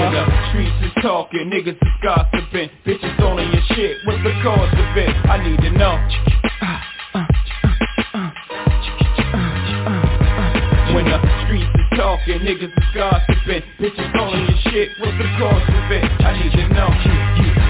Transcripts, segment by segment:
when the streets is talking, niggas is gossiping Bitches in your shit, what's the cause of it? I need to know When the streets is talking, niggas is gossiping Bitches in your shit, what's the cause of it? I need to know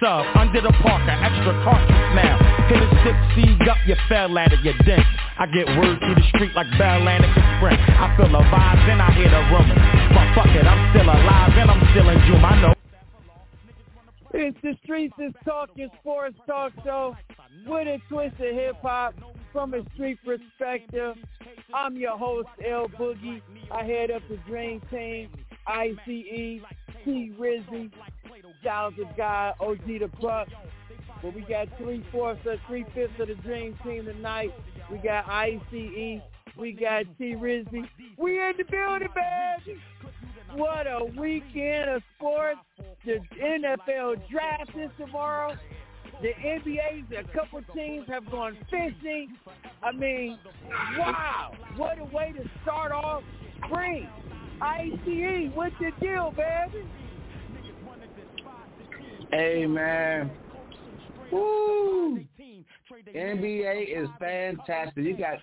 Sub, under the parker, extra cartridge now. Hit a six seed up, you fell at it, you dent. I get word through the street like Bell Atlantic Sprint. I feel the vibes and I hear the rumors But fuck it, I'm still alive and I'm still in June, I know It's the Streets is Talking Sports Talk Show with a twist of hip-hop from a street perspective. I'm your host, L Boogie. I head up the Dream Team, ICE, T Rizzy, Styles of God, OG the Buck. But we got three-fourths or three-fifths of the Dream Team tonight. We got ICE, we got T Rizzy. We in the building, baby. What a weekend of sports. The NFL draft is tomorrow. The NBA, a couple teams have gone fishing. I mean, wow. What a way to start off spring. ICE, what's the deal, baby? Hey, man. Woo. NBA is fantastic. You got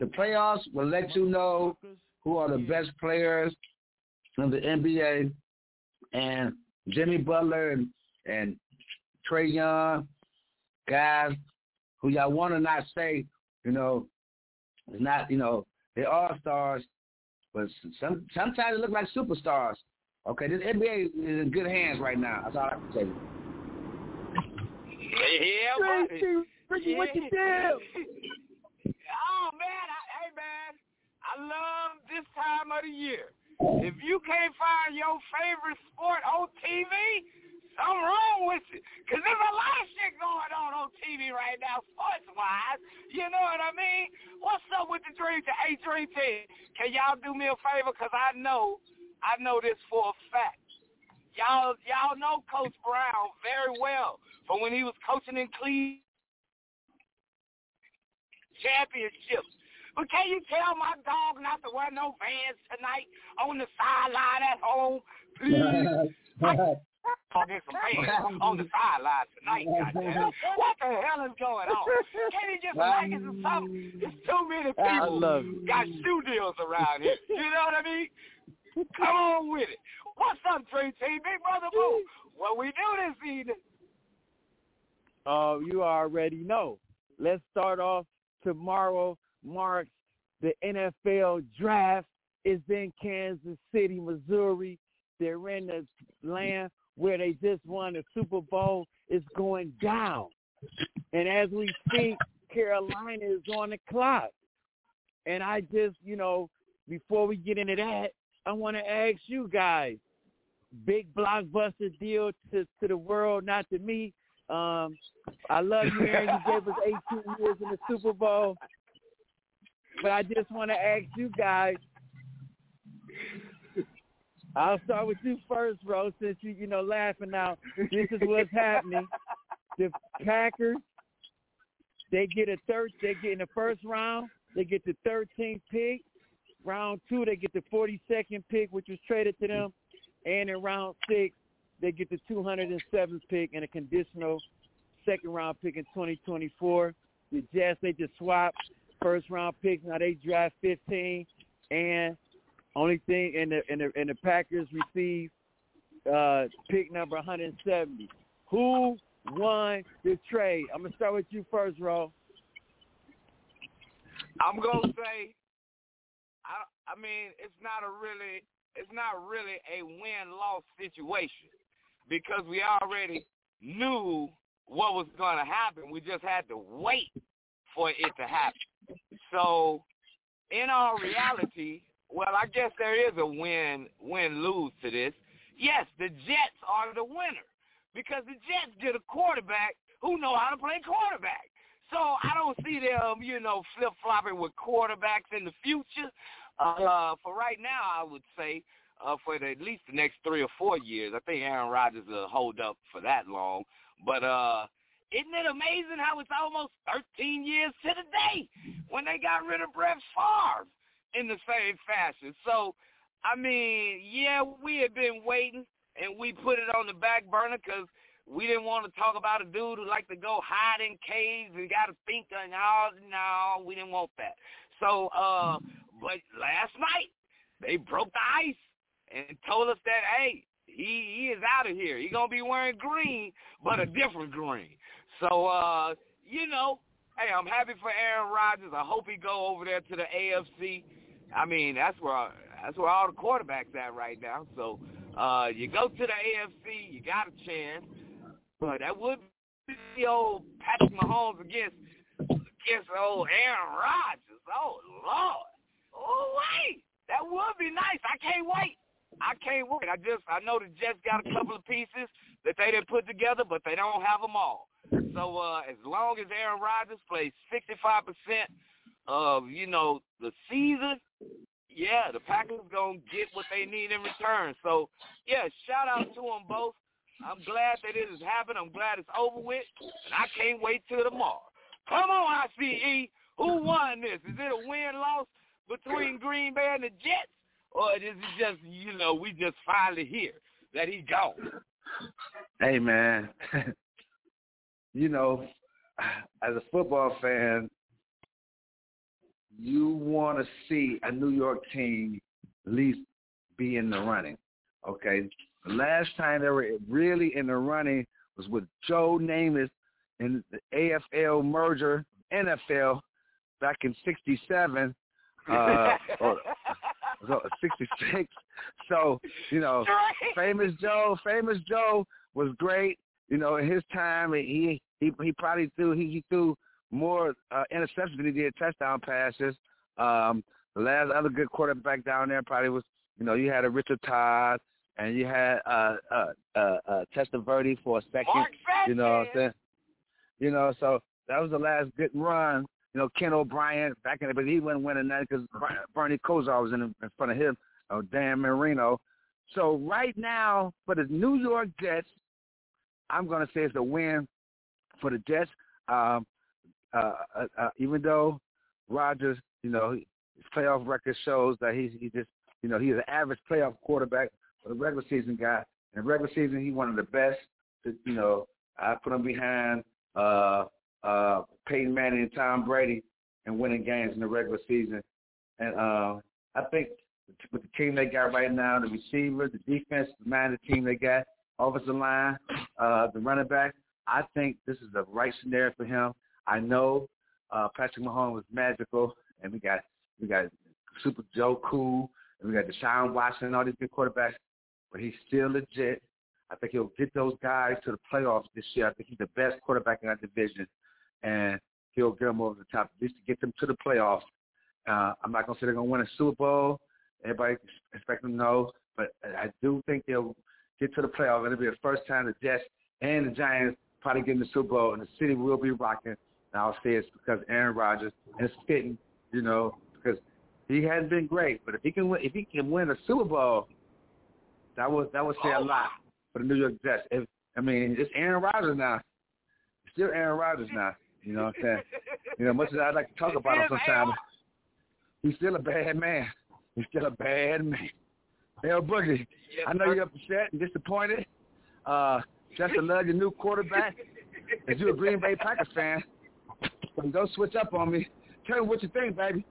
the playoffs will let you know who are the best players in the NBA, and Jimmy Butler and and Trae Young, guys who y'all want to not say, you know, It's not, you know, they're all stars, but some sometimes they look like superstars. Okay, this NBA is in good hands right now. That's all I can tell you. Yeah, Tracy, Ricky, yeah. what you do? oh man, I, hey man, I love this time of the year. If you can't find your favorite sport on TV, something wrong with you. Cause there's a lot of shit going on on TV right now, sports wise. You know what I mean? What's up with the dream to Hey Dream Team? Can y'all do me a favor? Cause I know, I know this for a fact. Y'all, y'all know Coach Brown very well from when he was coaching in Cleveland championships. But can you tell my dog not to wear no vans tonight on the sideline at home? Please. I'll get some pants on the sideline tonight, goddamn. What the hell is going on? Can he just like it or something? There's too many I people got shoe deals around here. You know what I mean? Come on with it. What's up, Trey T? Big Brother Boo? What we do this evening? Oh, you already know. Let's start off tomorrow marks the NFL draft is in Kansas City, Missouri. They're in the land where they just won the Super Bowl. is going down. And as we speak, Carolina is on the clock. And I just, you know, before we get into that, I want to ask you guys, big blockbuster deal to, to the world, not to me. Um, I love you, Aaron. You gave us 18 years in the Super Bowl. But I just want to ask you guys. I'll start with you first, bro, since you, you know, laughing now. This is what's happening. The Packers, they get a third, they get in the first round, they get the 13th pick. Round two, they get the 42nd pick, which was traded to them. And in round six, they get the 207th pick and a conditional second round pick in 2024. The Jets, they just swapped first round picks. Now they draft 15, and only thing, in the and the, and the Packers receive uh, pick number 170. Who won the trade? I'm gonna start with you first, Ro. I'm gonna say, I I mean, it's not a really, it's not really a win-loss situation because we already knew what was going to happen. We just had to wait for it to happen. So, in all reality, well, I guess there is a win win lose to this. Yes, the Jets are the winner because the Jets get a quarterback who know how to play quarterback. So I don't see them, you know, flip flopping with quarterbacks in the future. Uh, for right now, I would say uh, for the, at least the next three or four years. I think Aaron Rodgers will hold up for that long. But uh, isn't it amazing how it's almost 13 years to the day when they got rid of Brett Favre in the same fashion? So, I mean, yeah, we had been waiting, and we put it on the back burner because we didn't want to talk about a dude who liked to go hide in caves and got to think, uh, all. no, we didn't want that. So, uh, but last night, they broke the ice and told us that, hey, he, he is out of here. He's to be wearing green, but a different green. So, uh, you know, hey, I'm happy for Aaron Rodgers. I hope he go over there to the AFC. I mean, that's where that's where all the quarterbacks at right now. So, uh, you go to the AFC, you got a chance. But that would be old Patrick Mahomes against against old Aaron Rodgers. Oh Lord. Oh wait. That would be nice. I can't wait. I can't wait. I just I know the Jets got a couple of pieces that they didn't put together, but they don't have them all. So uh, as long as Aaron Rodgers plays 65 percent of you know the season, yeah, the Packers gonna get what they need in return. So yeah, shout out to them both. I'm glad that it has happened. I'm glad it's over with, and I can't wait till tomorrow. Come on, ICE. Who won this? Is it a win-loss between Green Bay and the Jets? or is it just you know we just finally hear that he's gone? Hey man, you know, as a football fan, you want to see a New York team at least be in the running. Okay, the last time they were really in the running was with Joe Namath in the AFL merger, NFL, back in '67 uh, or, or '66. So you know, famous Joe, famous Joe was great. You know, in his time, he he he probably threw he, he threw more uh, interceptions than he did touchdown passes. Um, the last other good quarterback down there probably was, you know, you had a Richard Todd and you had uh uh uh, uh Testaverde for a second. You know what I'm saying? You know, so that was the last good run. You know, Ken O'Brien back in it, but he wasn't winning that because Bernie Kosar was in, in front of him. Oh, Dan Marino. So right now for the New York Jets, I'm going to say it's a win for the Jets. Um, uh, uh, uh, even though Rodgers, you know, his playoff record shows that he's he just, you know, he's an average playoff quarterback, but a regular season guy. In regular season, he's one of the best. To, you know, I put him behind uh, uh, Peyton Manning and Tom Brady and winning games in the regular season. And uh, I think with the team they got right now, the receiver, the defense, the man, the team they got, offensive line, uh, the running back, I think this is the right scenario for him. I know uh, Patrick Mahomes was magical, and we got we got Super Joe Cool, and we got Deshaun Watson and all these good quarterbacks, but he's still legit. I think he'll get those guys to the playoffs this year. I think he's the best quarterback in that division, and he'll get them over the top, at least to get them to the playoffs. Uh, I'm not to say they're to win a Super Bowl. Everybody expect them to know, but I do think they'll get to the playoffs. It'll be the first time the Jets and the Giants probably get in the Super Bowl, and the city will be rocking. And I'll say it's because Aaron Rodgers, it's fitting, you know, because he hasn't been great. But if he can win, if he can win a Super Bowl, that would that would say a lot for the New York Jets. If, I mean, it's Aaron Rodgers now. It's still Aaron Rodgers now. You know what I'm saying? You know, much as I'd like to talk about him sometimes, he's still a bad man. He's still a bad man. L Boogie, I know you're upset and disappointed. Uh, just to love your new quarterback. As you a Green Bay Packers fan, don't switch up on me. Tell me what you think, baby.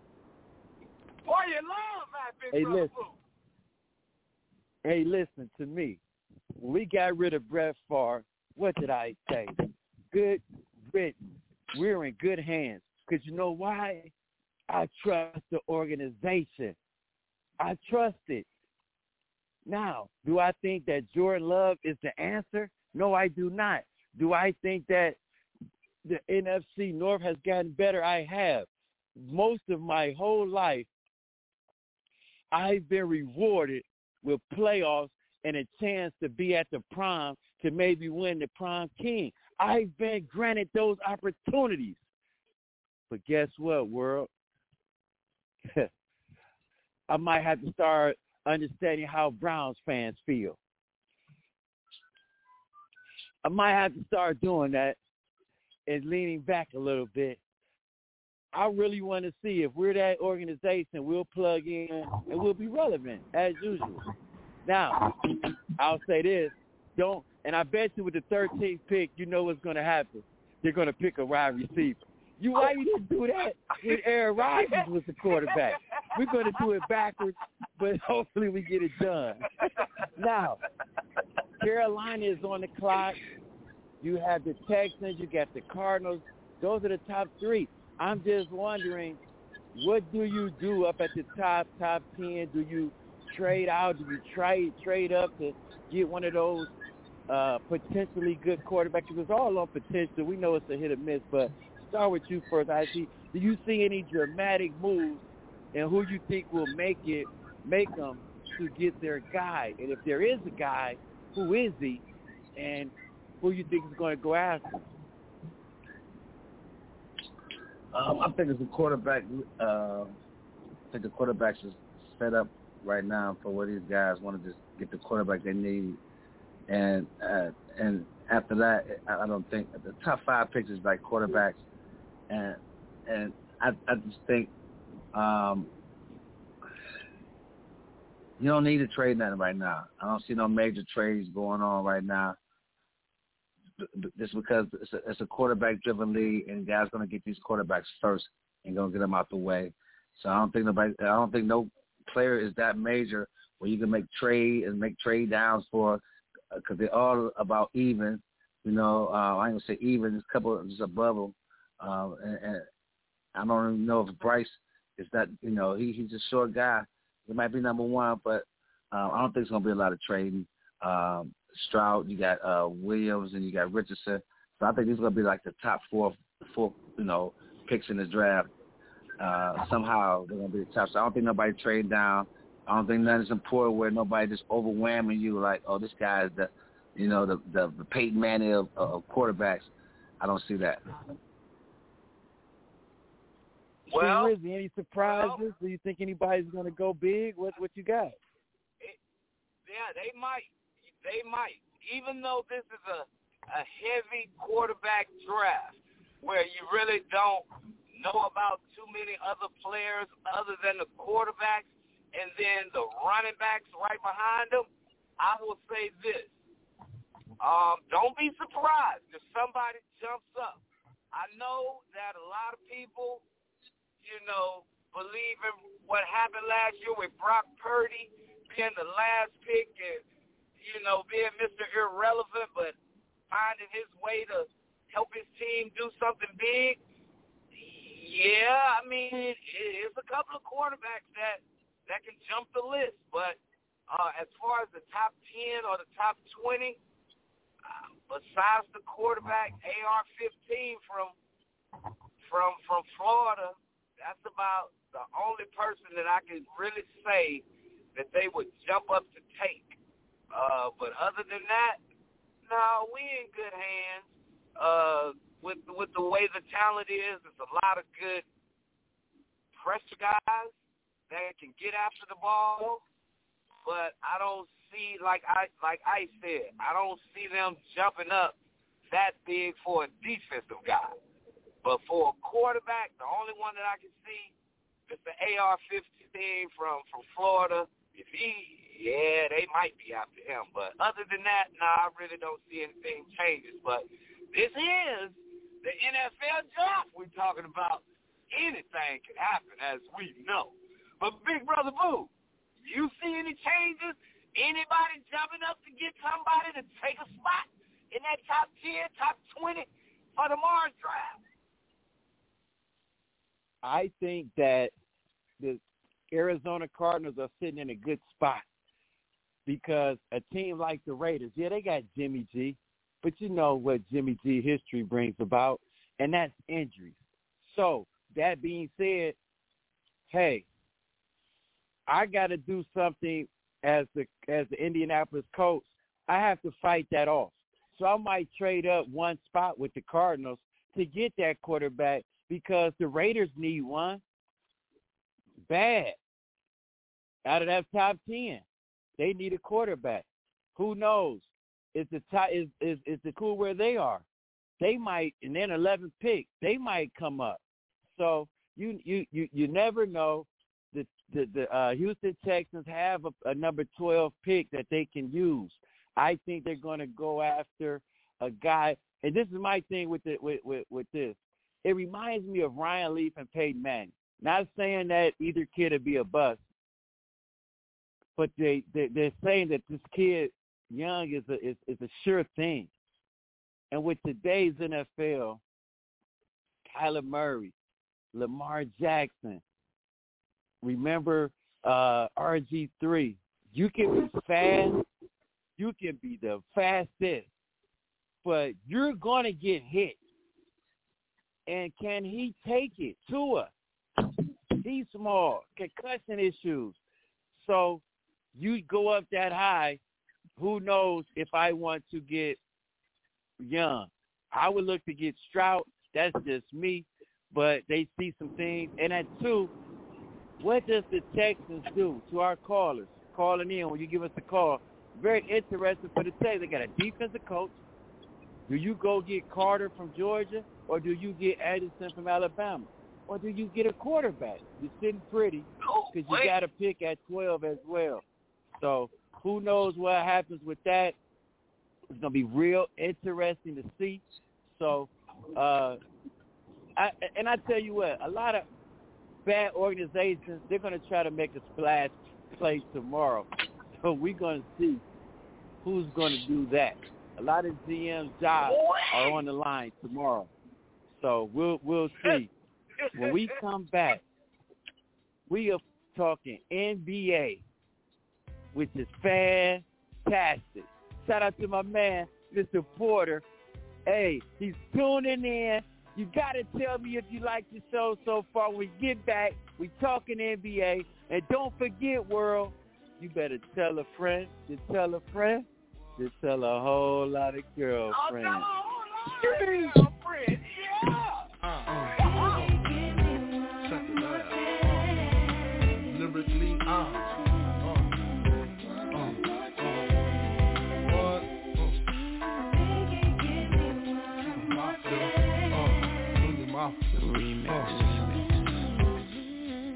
Boy, you love that big Hey, listen. Hey, listen to me. When we got rid of Brett Favre, what did I say? Good written. We're in good hands. Because you know why? I trust the organization. I trust it. Now, do I think that Jordan Love is the answer? No, I do not. Do I think that the NFC North has gotten better? I have. Most of my whole life, I've been rewarded with playoffs and a chance to be at the prime to maybe win the prime king. I've been granted those opportunities. But guess what, world? I might have to start understanding how Browns fans feel. I might have to start doing that and leaning back a little bit. I really want to see if we're that organization, we'll plug in and we'll be relevant as usual. Now, I'll say this: don't, and I bet you with the 13th pick, you know what's going to happen. They're going to pick a wide receiver. You why you didn't do that when Aaron Rodgers was the quarterback? We're going to do it backwards, but hopefully we get it done. now, Carolina is on the clock. You have the Texans. You got the Cardinals. Those are the top three. I'm just wondering, what do you do up at the top, top ten? Do you trade out? Do you trade trade up to get one of those uh, potentially good quarterbacks? It's all on potential. We know it's a hit or miss, but start with you first. I see. Do you see any dramatic moves, and who you think will make it, make them to get their guy? And if there is a guy, who is he, and who you think is going to go after? Um, I think it's a quarterback. Uh, I think the quarterbacks is set up right now for where these guys want to just get the quarterback they need, and uh, and after that, I, I don't think the top five picks is like quarterbacks, and and I I just think um, you don't need to trade nothing right now. I don't see no major trades going on right now. Just because it's a, it's a quarterback-driven league, and guys going to get these quarterbacks first and going to get them out the way. So I don't think nobody, I don't think no player is that major where you can make trade and make trade downs for, because uh, they're all about even. You know, uh, I ain't gonna say even. There's a couple just above them, uh, and, and I don't even know if Bryce is that. You know, he he's a short guy. He might be number one, but uh, I don't think it's gonna be a lot of trading. Um, Stroud, you got uh, Williams, and you got Richardson. So I think these are gonna be like the top four, four, you know, picks in the draft. Uh, somehow they're gonna be the top. So I don't think nobody trade down. I don't think nothing's important where nobody just overwhelming you like, oh, this guy is the, you know, the the, the Peyton Manning of, of quarterbacks. I don't see that. Well, Rizzy, any surprises? Well, Do you think anybody's going to go big? What what you got? It, yeah, they might. They might. Even though this is a a heavy quarterback draft where you really don't know about too many other players other than the quarterbacks and then the running backs right behind them, I will say this. Um, don't be surprised if somebody jumps up. I know that a lot of people, you know, believe in what happened last year with Brock Purdy being the last pick and, you know, being Mr. Irrelevant, but finding his way to help his team do something big. Yeah, I mean, it's a couple of quarterbacks that that can jump the list, but uh, as far as the top ten or the top twenty, uh, besides the quarterback AR-15 from from from Florida, that's about the only person that I can really say that they would jump up to take. Uh, but other than that, no, we in good hands. Uh, with with the way the talent is, there's a lot of good pressure guys that can get after the ball. But I don't see like I like I said, I don't see them jumping up that big for a defensive guy. But for a quarterback, the only one that I can see is the AR-15 from from Florida. If he yeah, they might be after him. But other than that, no, nah, I really don't see anything changes. But this is the NFL draft we're talking about. Anything can happen, as we know. But Big Brother Boo, you see any changes? Anybody jumping up to get somebody to take a spot in that top 10, top 20 for the Mars draft? I think that the Arizona Cardinals are sitting in a good spot because a team like the Raiders, yeah, they got Jimmy G, but you know what Jimmy G history brings about, and that's injuries. So that being said, hey, I got to do something as the as the Indianapolis Colts. I have to fight that off. So I might trade up one spot with the Cardinals to get that quarterback because the Raiders need one bad out of that top ten. They need a quarterback. Who knows? Is the is is is the cool where they are? They might, and then 11th pick, they might come up. So you you you you never know. The the, the uh, Houston Texans have a, a number 12 pick that they can use. I think they're going to go after a guy, and this is my thing with the with, with with this. It reminds me of Ryan Leaf and Peyton Manning. Not saying that either kid would be a bust, but they, they they're saying that this kid young is a is, is a sure thing. And with today's NFL, Kyler Murray, Lamar Jackson, remember uh, RG3, you can be fast, you can be the fastest, but you're going to get hit. And can he take it to us? He's small, concussion issues. So you go up that high, who knows if I want to get young. I would look to get Stroud. That's just me. But they see some things. And at two, what does the Texans do to our callers calling in when you give us a call? Very interesting for the Texans. They got a defensive coach. Do you go get Carter from Georgia or do you get Addison from Alabama? Or do you get a quarterback? You're sitting pretty because you got a pick at 12 as well. So who knows what happens with that? It's gonna be real interesting to see. So, uh, I, and I tell you what, a lot of bad organizations they're gonna try to make a splash play tomorrow. So we're gonna see who's gonna do that. A lot of GM's jobs are on the line tomorrow. So we'll we'll see. when we come back, we are talking NBA, which is fantastic. Shout out to my man, Mr. Porter. Hey, he's tuning in. You got to tell me if you like the show so far. When we get back, we talking NBA. And don't forget, world, you better tell a friend to tell a friend to tell a whole lot of girlfriends.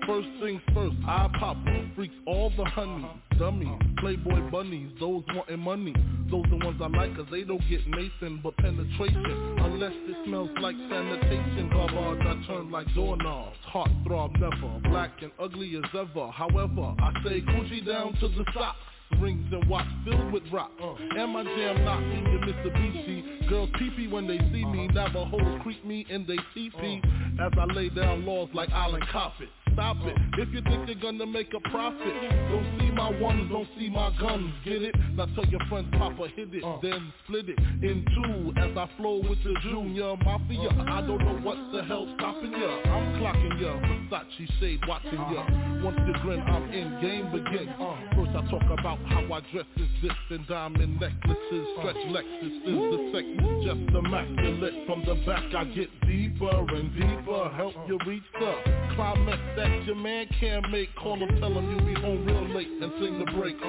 First things first, I pop freaks all the honeys, dummies, playboy bunnies, those wanting money. Those the ones I like cause they don't get Nathan but penetration. Unless it smells like sanitation, garbage I turn like doorknobs. Heart throb never, black and ugly as ever. However, I say coochie down to the socks rings and watch filled with rock. Uh, and my jam knocking your Mitsubishi. Girls peepee when they see me. Navajos creep me and they teepee. As I lay down laws like Island Coffin stop it. If you think you're gonna make a profit, don't see my ones, don't see my guns, get it? Now tell your friends Papa hit it, uh. then split it in two as I flow with the junior mafia. I don't know what the hell stopping ya. I'm clocking ya, Versace shade watching ya. Once you grin, I'm in, game begin. Uh. First I talk about how I dress is this and diamond necklaces, stretch Lexus is the sex is just immaculate. From the back I get deeper and deeper, help you reach the climax that that your man can't make, call him, tell him you'll be home real late and sing the break. Uh.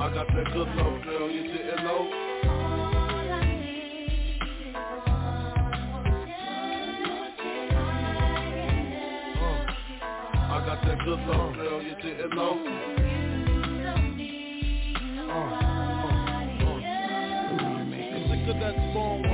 I got that good love, girl, you didn't know. Uh. I got that good love, girl, you didn't know. Uh, uh, uh. Sick of that song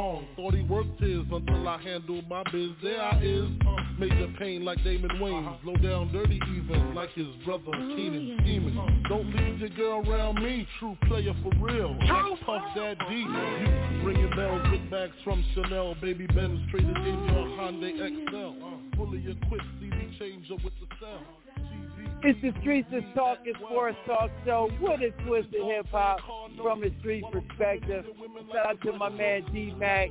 long. Thought he worked his until I handled my biz. There I is, uh, major pain like Damon Wayans. Low down dirty even like his brother Keenen scheming. Don't leave your girl around me, true player for real. Like Puff Dad D. You ringing bells with bags from Chanel. Baby Benz traded in your Hyundai XL. Fully equipped CD changer with the cell. It's the Streets is Talking Sports Talk Show What is a twist of hip hop from a street perspective. Shout out to my man D Mac,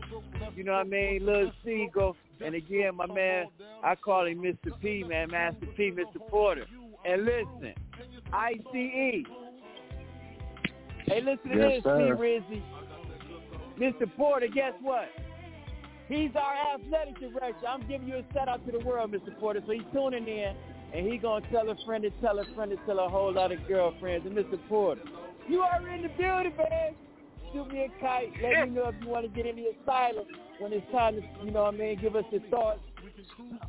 you know what I mean, Lil Siegel, and again my man, I call him Mr. P, man, Master P, Mr. Porter. And listen, ICE. Hey, listen to Yes, this, sir. P. Rizzy. Mr. Porter, guess what? He's our athletic director. I'm giving you a shout out to the world, Mr. Porter. So he's tuning in, and he gonna tell a friend to tell a friend to tell a whole lot of girlfriends. And Mr. Porter, you are in the building, man. Shoot me a kite. Let me know if you want to get in the asylum when it's time to, you know what I mean, give us your thoughts.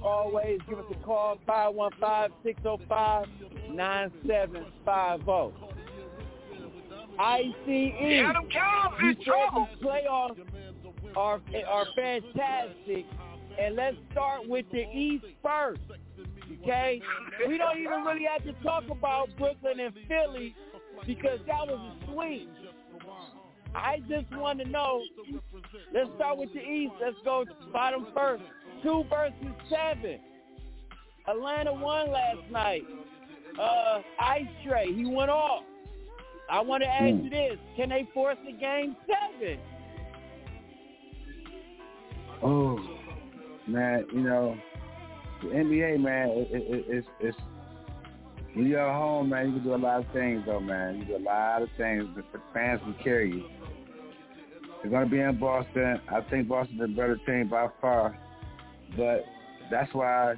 Always give us a call, 515-605-9750. ICE. Yeah, You trouble. the playoffs are are fantastic, and let's start with the East first. Okay, we don't even really have to talk about Brooklyn and Philly because that was a sweep. I just want to know. Let's start with the East. Let's go bottom first. Two versus seven. Atlanta won last night. Uh, Ice Trae, he went off. I want to ask Mm. you this: Can they force a game seven? Oh, man, you know, the NBA, man, it, it, it, it's, it's, when you're at home, man, you can do a lot of things, though, man. You do a lot of things, the fans can carry you. Going to be in Boston. I think Boston's a better team by far, but that's why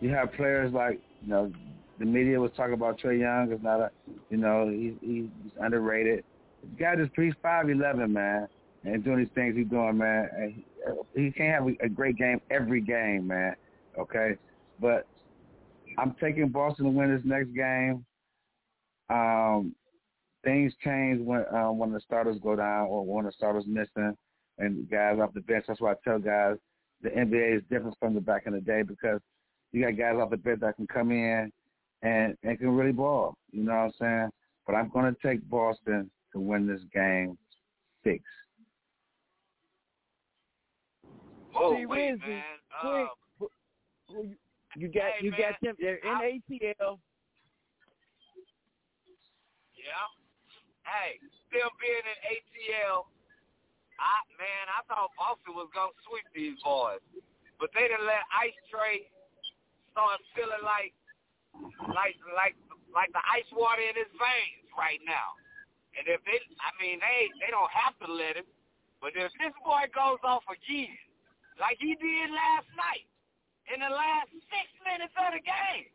you have players like, you know, the media was talking about Trae Young. Is not a, you know, he, he's underrated. The guy just he's five eleven, man, and doing these things he's doing, man. And he, he can't have a great game every game, man. Okay, but I'm taking Boston to win this next game. Um, things change when um, when the starters go down or when the starters missing and guys off the bench. That's why I tell guys the NBA is different from the back in the day because you got guys off the bench that can come in and and can really ball. You know what I'm saying? But I'm going to take Boston to win this game six. Oh, wait, man. quick, Um, who- who you, you got Hey, you man, got them. They're in I- ATL. Yeah. Hey, still being in ATL, I man, I thought Boston was gonna sweep these boys, but they didn't let Ice Trae start feeling like, like, like, like the ice water in his veins right now. And if they, I mean, they they don't have to let him, but if this boy goes off again, like he did last night, in the last six minutes of the game,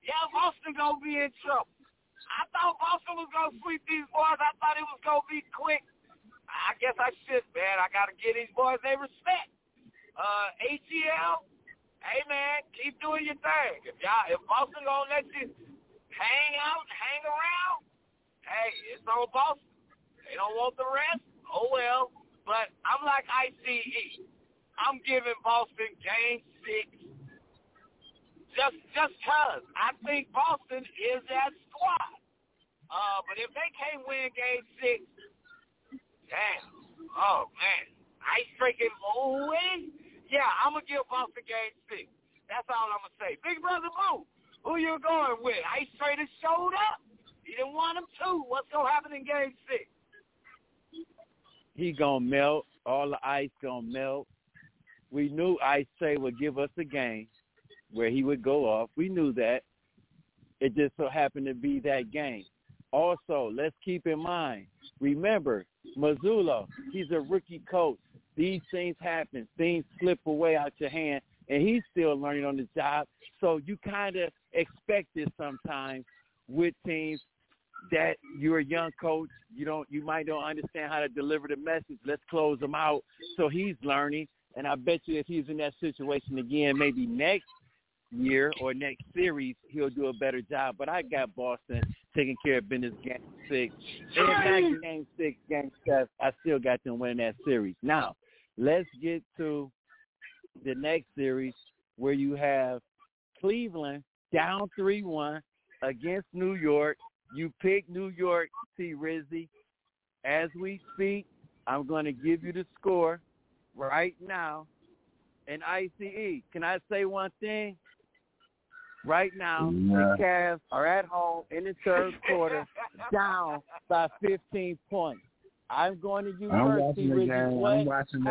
yeah, Boston gonna be in trouble. I thought Boston was gonna sweep these boys. I thought it was gonna be quick. I guess I should, man. I gotta give these boys their respect. Uh, ATL, hey man, keep doing your thing. If y'all, if Boston gonna let you hang out and hang around, hey, it's on Boston. They don't want the rest. Oh well. But I'm like ICE. I'm giving Boston game six just just cause I think Boston is that squad. Uh, but if they can't win game six, damn. Oh man. Ice drinking away. Yeah, I'm gonna give Boston game six. That's all I'm gonna say. Big brother Boo, who you going with? Ice Trader showed up. He didn't want him to. What's gonna happen in game six? He gonna melt. All the ice gonna melt. We knew Ice Trae would give us a game where he would go off. We knew that. It just so happened to be that game. Also, let's keep in mind, remember, Mazzulla, he's a rookie coach. These things happen. Things slip away out your hand, and he's still learning on the job. So you kind of expect this sometimes with teams that you're a young coach. You don't, you might don't understand how to deliver the message. Let's close them out. So he's learning, and I bet you if he's in that situation again, maybe next year or next series, he'll do a better job. But I got Boston taking care of business game six. And game six, game seven, I still got them winning that series. Now, let's get to the next series where you have Cleveland down 3-1 against New York. You pick New York, T. Rizzy. As we speak, I'm going to give you the score right now. in ICE, can I say one thing? Right now, Yeah. the Cavs are at home in the third quarter, down by 15 points. I'm going to you I'm first, watching T. the Rizzy. game. What I'm watching.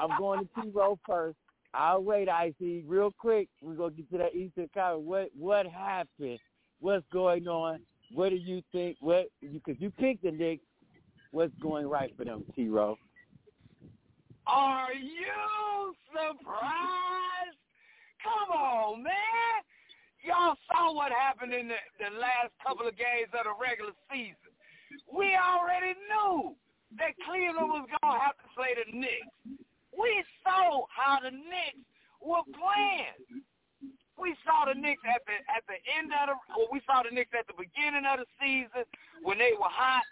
I'm going to T Row first. I'll wait, IC. Real quick, we're gonna get to that Eastern Conference. What what happened? What's going on? What do you think? What because you picked the Knicks. What's going right for them, T Row? Are you surprised? Come on, man. Y'all saw what happened in the, the last couple of games of the regular season. We already knew that Cleveland was going to have to play the Knicks. We saw how the Knicks were playing. We saw the Knicks at the at the end of the well, we saw the Knicks at the beginning of the season when they were hot.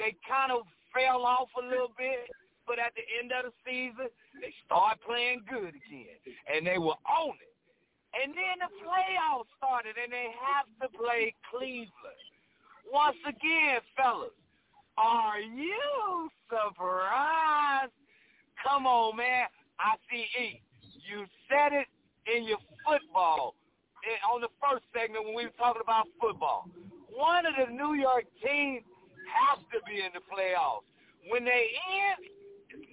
They kind of fell off a little bit, but at the end of the season, they started playing good again, and they were on it. And then the playoffs started, and they have to play Cleveland. Once again, fellas, are you surprised? Come on, man. ICE, you said it in your football on the first segment when we were talking about football. One of the New York teams has to be in the playoffs. When they there's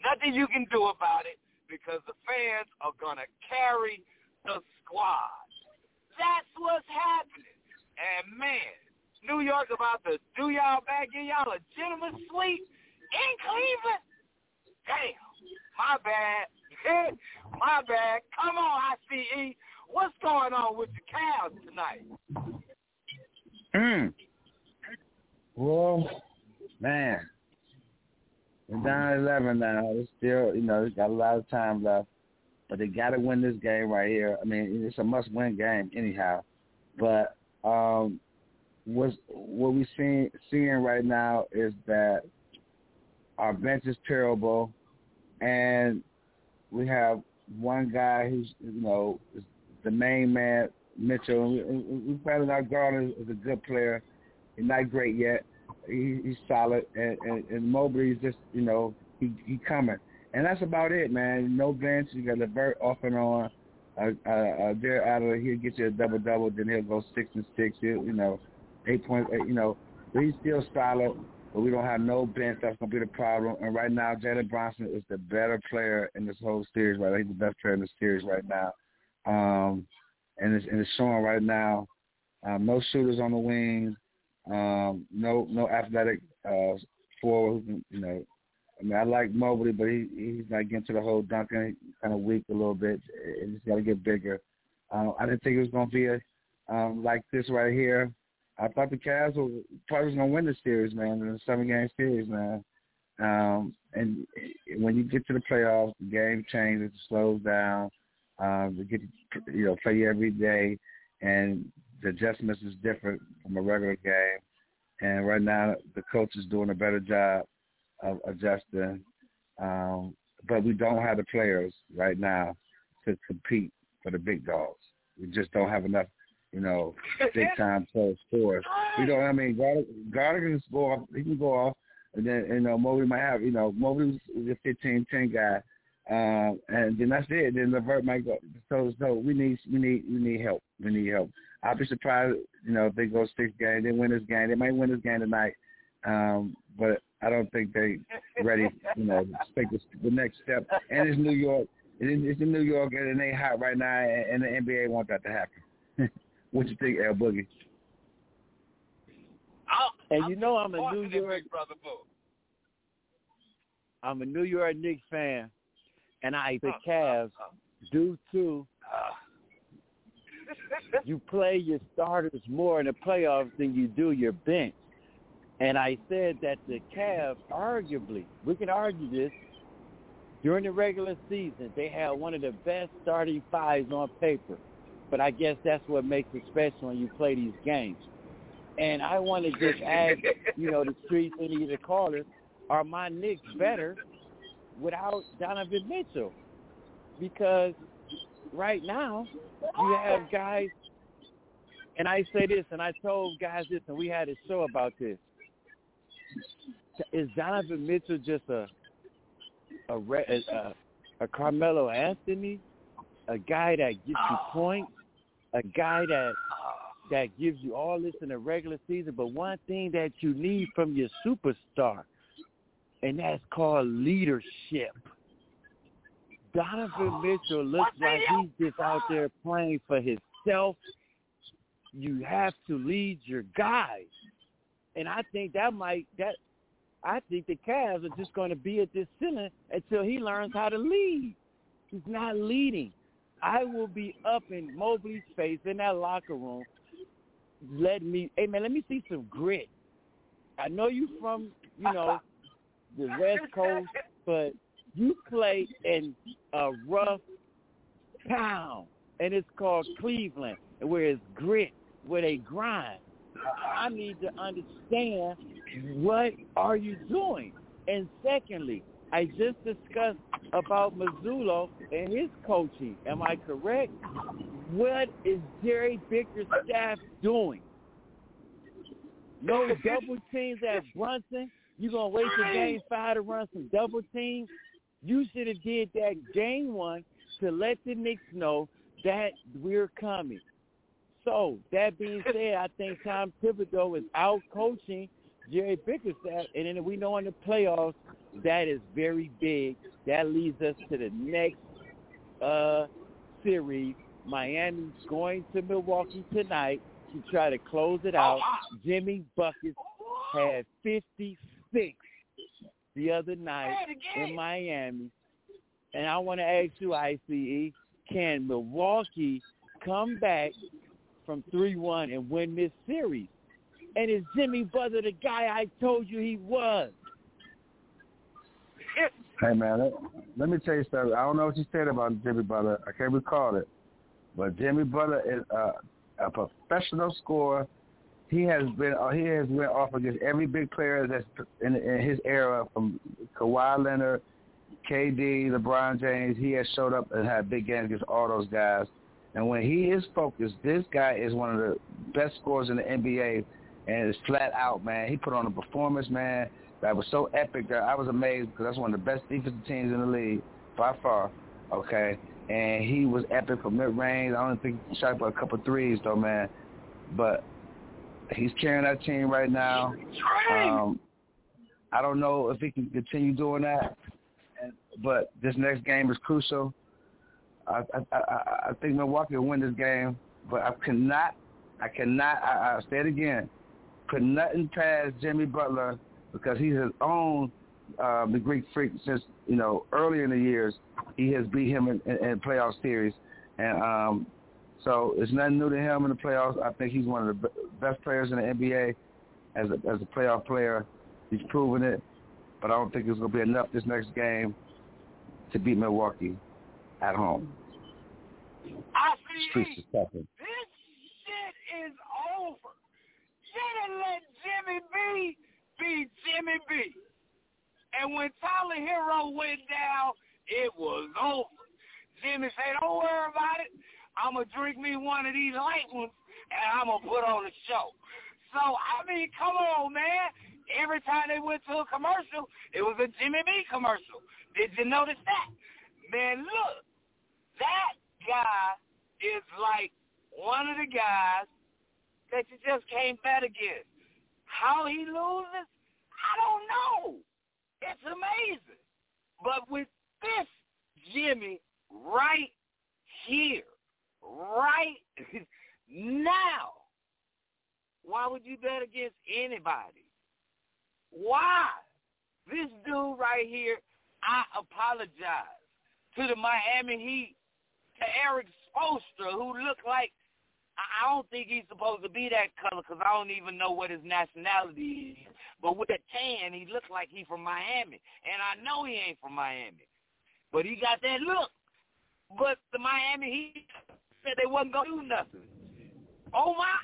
nothing you can do about it because the fans are going to carry the squad. That's what's happening. And man, New York about to do y'all back, give y'all a gentleman's suite in Cleveland. Damn, my bad. my bad. Come on, ICE. What's going on with the Cavs tonight? Mm. Well, man, they're down 11 now. It's still, you know, got a lot of time left, but they got to win this game right here. I mean, it's a must-win game anyhow. But um, what's, what we're seeing, seeing right now is that our bench is terrible, and we have one guy who's, you know, the main man, Mitchell. We, we, we found our guard is, is a good player. He's not great yet. He, he's solid, and, and, and Mobley is just, you know, he he coming. and that's about it, man. No bench. You got LeVert off and on. Uh, uh, uh, there out of he'll get you a double double, then he'll go six and six. He'll, you know, eight point eight. You know, but he's still solid. But we don't have no bench. That's gonna be the problem. And right now, Jalen Brunson is the better player in this whole series. Right, he's the best player in the series right now. Um, and it's and it's showing right now. Um, no shooters on the wings. Um, no no athletic uh, forward. You know, I mean, I like Mobley, but he he's not getting to the whole dunking. He's kind of weak a little bit. He's got to get bigger. Um, I didn't think it was going to be a um, like this right here. I thought the Cavs were probably was going to win the series, man, the seven game series, man. Um, and when you get to the playoffs, the game changes, it slows down. Um, you get you know play every day, and the adjustments is different from a regular game. And right now, the coach is doing a better job of adjusting. Um, but we don't have the players right now to compete for the big dogs. We just don't have enough, you know, big time players scores. We don't. I mean, Gardner can score. Off, he can go off, and then you know Mobley might have. You know, Mobley's a 15-10 guy, um, and then that's it. Then LeVert might go. So, so we need, we need, we need help. We need help. I'll be surprised, you know, if they go six games, they win this game. They might win this game tonight, um, but I don't think they ready, you know, to take the, the next step. And it's New York. It's in New York, and they hot right now, and the NBA want that to happen. what you think, L Boogie? And you know I'm a New York brother I'm a New York Knicks fan, and I the uh, uh, Cavs uh. do too. you play your starters more in the playoffs than you do your bench. And I said that the Cavs, arguably, we can argue this, during the regular season, they had one of the best starting fives on paper. But I guess that's what makes it special when you play these games. And I want to just ask, you know, the streets and the callers, are my Knicks better without Donovan Mitchell? Because right now, you have guys, and I say this, and I told guys this, and we had a show about this. Is Donovan Mitchell just a a a, a Carmelo Anthony, a guy that gets you points, a guy that that gives you all this in the regular season, but one thing that you need from your superstar, and that's called leadership. Donovan Mitchell looks like he's just out there playing for himself. You have to lead your guys and I think that might that I think the Cavs are just going to be at this ceiling until he learns how to lead. He's not leading. I will be up in Mobley's face in that locker room. Let me, hey man, let me see some grit. I know you from, you know, the West Coast, but you play in a rough town, and it's called Cleveland, where it's grit, where they grind. I need to understand what are you doing? And secondly, I just discussed about Mazzulla and his coaching. Am I correct? What is Jerry Bicker's staff doing? No double teams at Brunson. You gonna wait till game five to run some double teams? You should have did that game one to let the Knicks know that we're coming. So that being said, I think Tom Thibodeau is out coaching Jerry Bickerstaff, and then we know in the playoffs that is very big. That leads us to the next uh, series. Miami's going to Milwaukee tonight to try to close it out. Jimmy Buckets had 56 the other night in Miami. And I want to ask you, ICE, can Milwaukee come back from 3-1 and win this series. And is Jimmy Butler the guy I told you he was? Hey, man, let, let me tell you something. I don't know what you said about Jimmy Butler. I can't recall it. But Jimmy Butler is a, a professional scorer. He has been uh, he has went off against every big player that's in, in his era, from Kawhi Leonard, KD, LeBron James. He has showed up and had big games against all those guys. And when he is focused, this guy is one of the best scorers in the NBA, and it's flat out, man. He put on a performance, man. that was so epic that I was amazed because that's one of the best defensive teams in the league by far. Okay, and he was epic for mid range. I don't think he shot but a couple threes though, man. But he's carrying that team right now. Um, I don't know if he can continue doing that, but this next game is crucial. I, I, I, I think Milwaukee will win this game, but I cannot, I cannot, I, I say it again, put nothing past Jimmy Butler because he's his own uh, the Greek freak since you know earlier in the years. He has beat him in, in, in playoff series, and um, so it's nothing new to him in the playoffs. I think he's one of the best players in the NBA as a, as a playoff player. He's proven it, but I don't think it's going to be enough this next game to beat Milwaukee at home. I see. This shit is over. Should let Jimmy B be Jimmy B. And when Tyler Herro went down, it was over. Jimmy said, don't worry about it. I'm going to drink me one of these light ones, and I'm going to put on a show. So, I mean, come on, man. Every time they went to a commercial, it was a Jimmy B commercial. Did you notice that? Man, look, that guy is like one of the guys that you just can't bet against. How he loses, I don't know. It's amazing. But with this Jimmy right here, right now. Why would you bet against anybody? Why? This dude right here, I apologize to the Miami Heat, to Erik Spoelstra, who looked like, I don't think he's supposed to be that color because I don't even know what his nationality is. But with that tan, he looked like he from Miami. And I know he ain't from Miami. But he got that look. But the Miami Heat said they wasn't going to do nothing. Oh, my.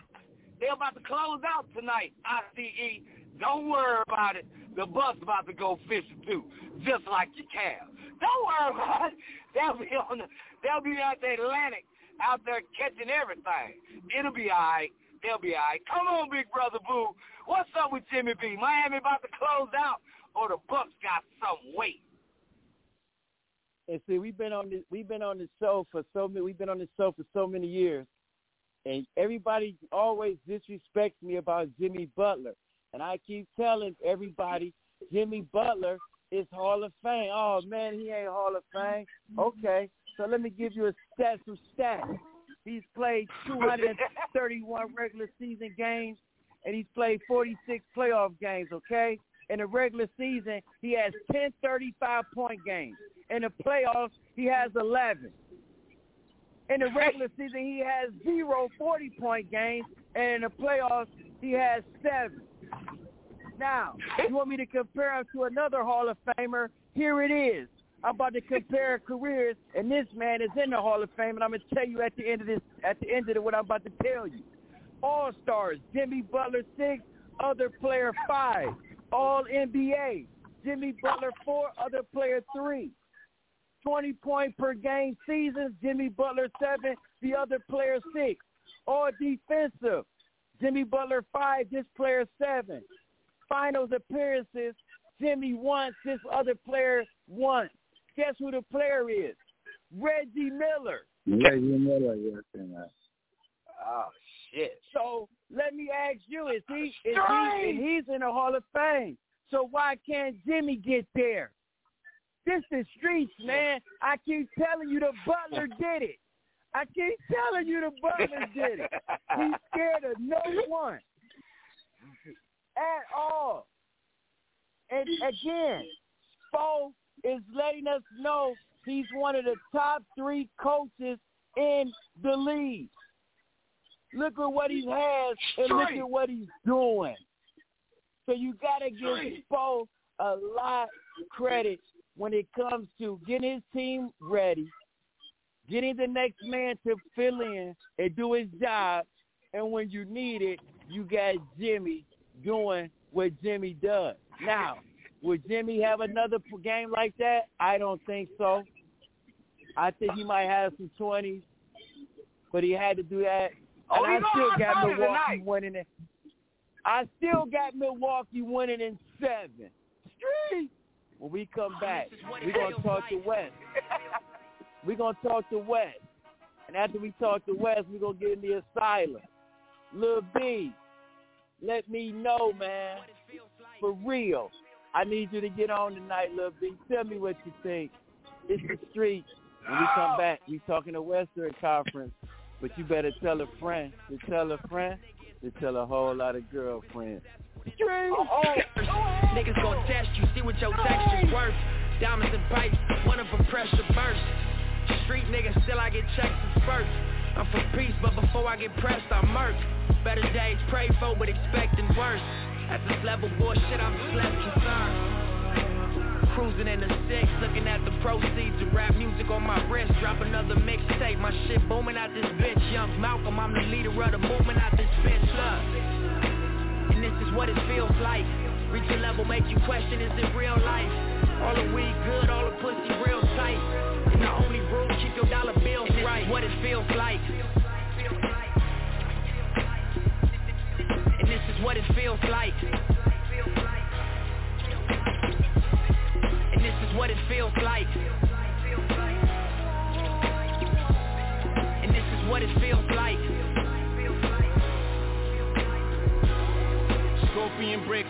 They're about to close out tonight, ICE. Don't worry about it. The bus about to go fishing, too, just like your cab. Don't worry about it. They'll be on the, they'll be out the Atlantic, out there catching everything. It'll be all right. They'll be all right. Come on, big brother Boo. What's up with Jimmy B? Miami about to close out, or the Bucks got some weight? And see, we've been on this, we've been on the show for so many, we've been on the show for so many years, and everybody always disrespects me about Jimmy Butler, and I keep telling everybody Jimmy Butler is Hall of Fame. Oh man, he ain't Hall of Fame. Okay, so let me give you a stat some stats. He's played 231 regular season games, and he's played 46 playoff games. Okay, in the regular season, he has 10 35 point games. In the playoffs, he has 11. In the regular season, he has zero 40-point games, and in the playoffs, he has seven. Now, you want me to compare him to another Hall of Famer? Here it is. I'm about to compare careers, and this man is in the Hall of Fame, and I'm going to tell you at the end of this, at the end of what I'm about to tell you. All stars: Jimmy Butler six, other player five. All NBA: Jimmy Butler four, other player three. 20 point per game seasons, Jimmy Butler seven, the other player six. All defensive, Jimmy Butler five, this player seven. Finals appearances, Jimmy once, this other player once. Guess who the player is? Reggie Miller. Reggie Miller, yes, Oh shit. So let me ask you: Is he? Is he? He's in the Hall of Fame. So why can't Jimmy get there? This is streets, man. I keep telling you the Butler did it. I keep telling you the Butler did it. He's scared of no one at all. And again, Spo is letting us know he's one of the top three coaches in the league. Look at what he has and look at what he's doing. So you got to give Spo a lot of credit when it comes to getting his team ready, getting the next man to fill in and do his job, and when you need it, you got Jimmy doing what Jimmy does. Now, would Jimmy have another game like that? I don't think so. I think he might have some 20s, but he had to do that. Oh, and I still got Milwaukee tonight. winning it. I still got Milwaukee winning in seven. Street. When we come back, we're going to talk to West. we're going to talk to West. And after we talk to West, we're going to get in the asylum. Lil B, let me know, man. For real. I need you to get on tonight, Lil B. Tell me what you think. It's the street. When we come back, we talking to Western Conference. But you better tell a friend to tell a friend to tell a whole lot of girlfriends. Oh, oh, Niggas gon' test you, see what your texture's worth. Diamonds and pipes, one of them pressure burst. Street niggas still I get checks and spurts. I'm for peace, but before I get pressed, I murk. Better days pray for, but expecting worse. At this level, bullshit, I'm just less concerned. Cruising in the six, looking at the proceeds of rap music on my wrist. Drop another mixtape, my shit booming out this bitch. Young Malcolm, I'm the leader of the movement out this bitch. Look, and this is what it feels like. Reach a level, make you question, is it real life? All the weed good, all the pussy real tight. And the only rule, keep your dollar bills and right. what it feels like. And this is what it feels like. This is what it feels like. And this is what it feels like. Scorpion bricks,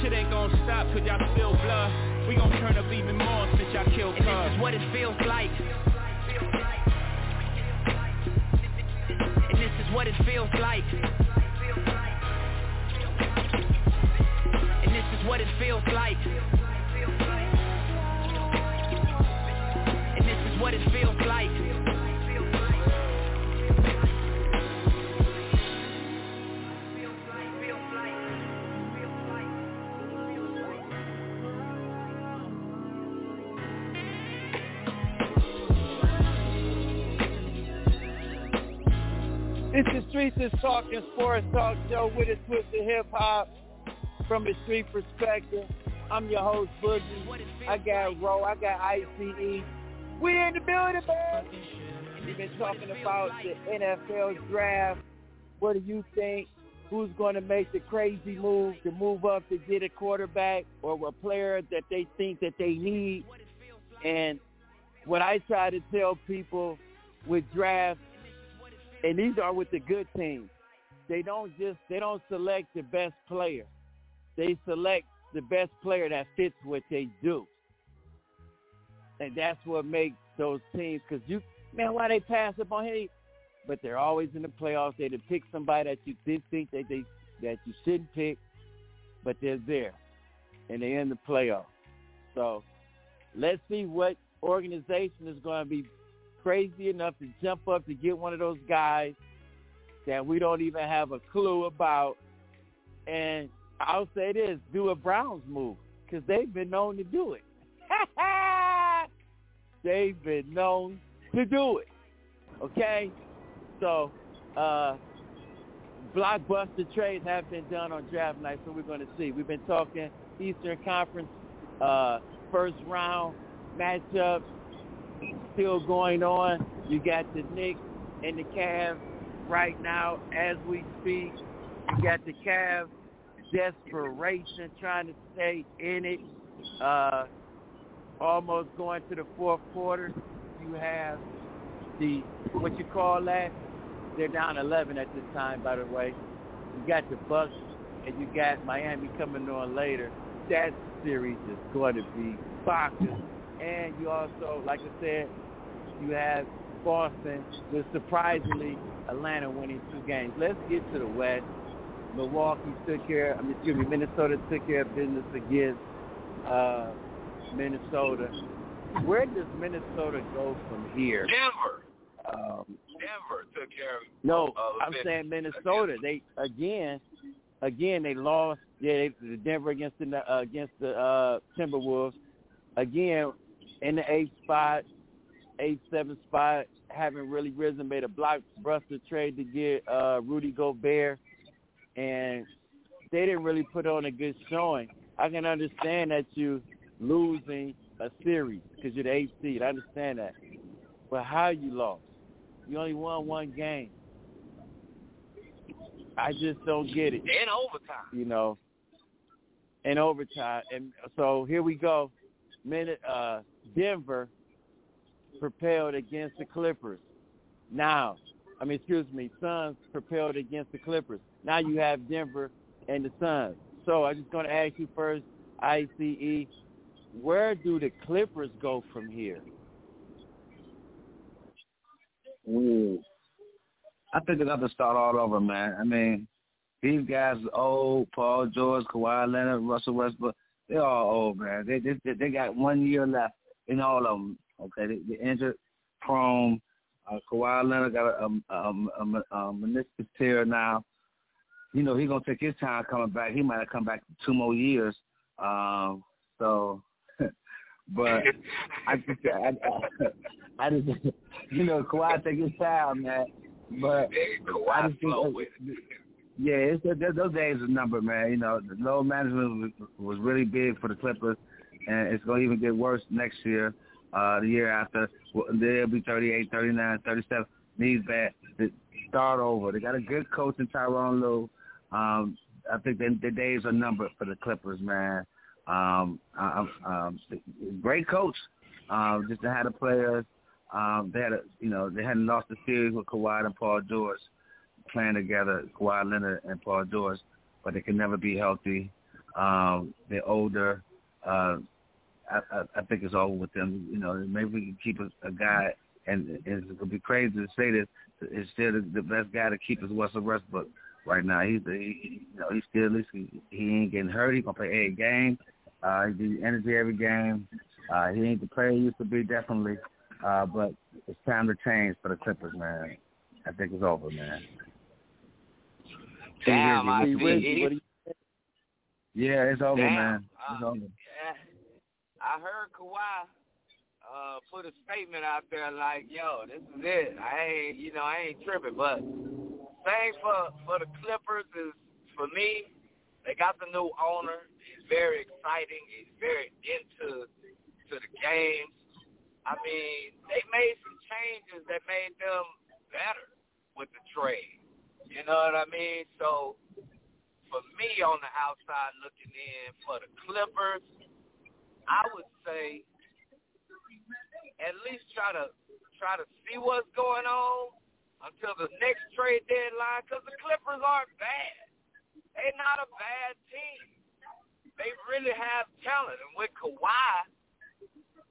Shit ain't gonna stop cause y'all spill blood. We gon' turn up even more since y'all killed And this is what it feels like. And this is what it feels like. And this is what it feels like. And this is what it feels like It's the Streets is Talking Sports Talk Show with a twist of hip hop from a street perspective. I'm your host, Boogie. I got Ro, I got ICE. We in the building, man. We've been talking about the NFL draft. What do you think? Who's going to make the crazy move to move up to get a quarterback or a player that they think that they need? And what I try to tell people with drafts and these are with the good teams. They don't just they don't select the best player. They select the best player that fits what they do. And that's what makes those teams because you man, why they pass up on him? But they're always in the playoffs. They to pick somebody that you did think that they that you shouldn't pick, but they're there, and they're in the playoffs. So let's see what organization is going to be crazy enough to jump up to get one of those guys that we don't even have a clue about. And I'll say this, do a Browns move because they've been known to do it. they've been known to do it. Okay? So, uh, blockbuster trades have been done on draft night, so we're going to see. We've been talking Eastern Conference uh, first round matchups still going on. You got the Knicks and the Cavs right now as we speak. You got the Cavs desperation trying to stay in it. Uh, almost going to the fourth quarter. You have the what you call that? They're down 11 at this time, by the way. You got the Bucks and you got Miami coming on later. that series is going to be bonkers. And you also, like I said, you have Boston with surprisingly Atlanta winning two games. Let's get to the West. Milwaukee took care. I mean, excuse me, Minnesota took care of business against uh, Minnesota. Where does Minnesota go from here? Denver. Um, Denver took care of. no, of I'm business saying Minnesota. They again, again they lost. Yeah, they, the Denver against the uh, against the uh, Timberwolves. Again, in the eighth spot, eighth seven spot, haven't really risen. Made a blockbuster trade to get uh, Rudy Gobert, and they didn't really put on a good showing. I can understand that you losing a series because you're the eighth seed. I understand that, but how you lost? You only won one game. I just don't get it. in overtime. You know, in overtime, and so here we go. Minute, uh, Denver propelled against the Clippers. Now, I mean, excuse me, Suns propelled against the Clippers. Now you have Denver and the Suns. So I'm just going to ask you first, ICE, where do the Clippers go from here? Ooh. I think they have to start all over, man. I mean, these guys old. Paul George, Kawhi Leonard, Russell Westbrook, they're all old, man. They they they got one year left in all of them. Okay, they, they injured prone. Uh, Kawhi Leonard got a, um, um, um, um, meniscus tear now. You know he's gonna take his time coming back. He might have come back two more years. Um, so, but I just I, I, I just you know Kawhi take his time, man. But I just think, yeah, it's, those days are numbered, man. You know, the load management was, was really big for the Clippers, and it's going to even get worse next year. Uh, the year after, they'll be 38, 39, 37. Needs bad. start over. They got a good coach in Tyronn Lue. Um, I think the, the days are numbered for the Clippers, man. Um, um, um, great coach. Um, just to have the players. Um, they had a, you know, they hadn't lost the series with Kawhi and Paul George playing together, Kawhi Leonard and Paul George, but they can never be healthy. Um, they're older. Uh, I, I, I think it's over with them. You know, maybe we can keep a, a guy, and, and it would be crazy to say this. It's still the, the best guy to keep is Russell Westbrook right now. He's the, he, you know, he's still at least he, he ain't getting hurt. He gonna play every game. Uh, he gives energy every game. Uh, he ain't the player he used to be, definitely. Uh, but it's time to change for the Clippers, man. I think it's over, man. Damn, I T. see. What do you- Yeah, it's over, Damn. man. It's Uh, over. I heard Kawhi uh, put a statement out there like, "Yo, this is it. I ain't, you know, I ain't tripping." But same for for the Clippers is for me. They got the new owner. He's very exciting. He's very into to the games. I mean, they made some changes that made them better with the trade. You know what I mean? So for me on the outside looking in for the Clippers, I would say at least try to try to see what's going on until the next trade deadline because the Clippers aren't bad. They're not a bad team. They really have talent, and with Kawhi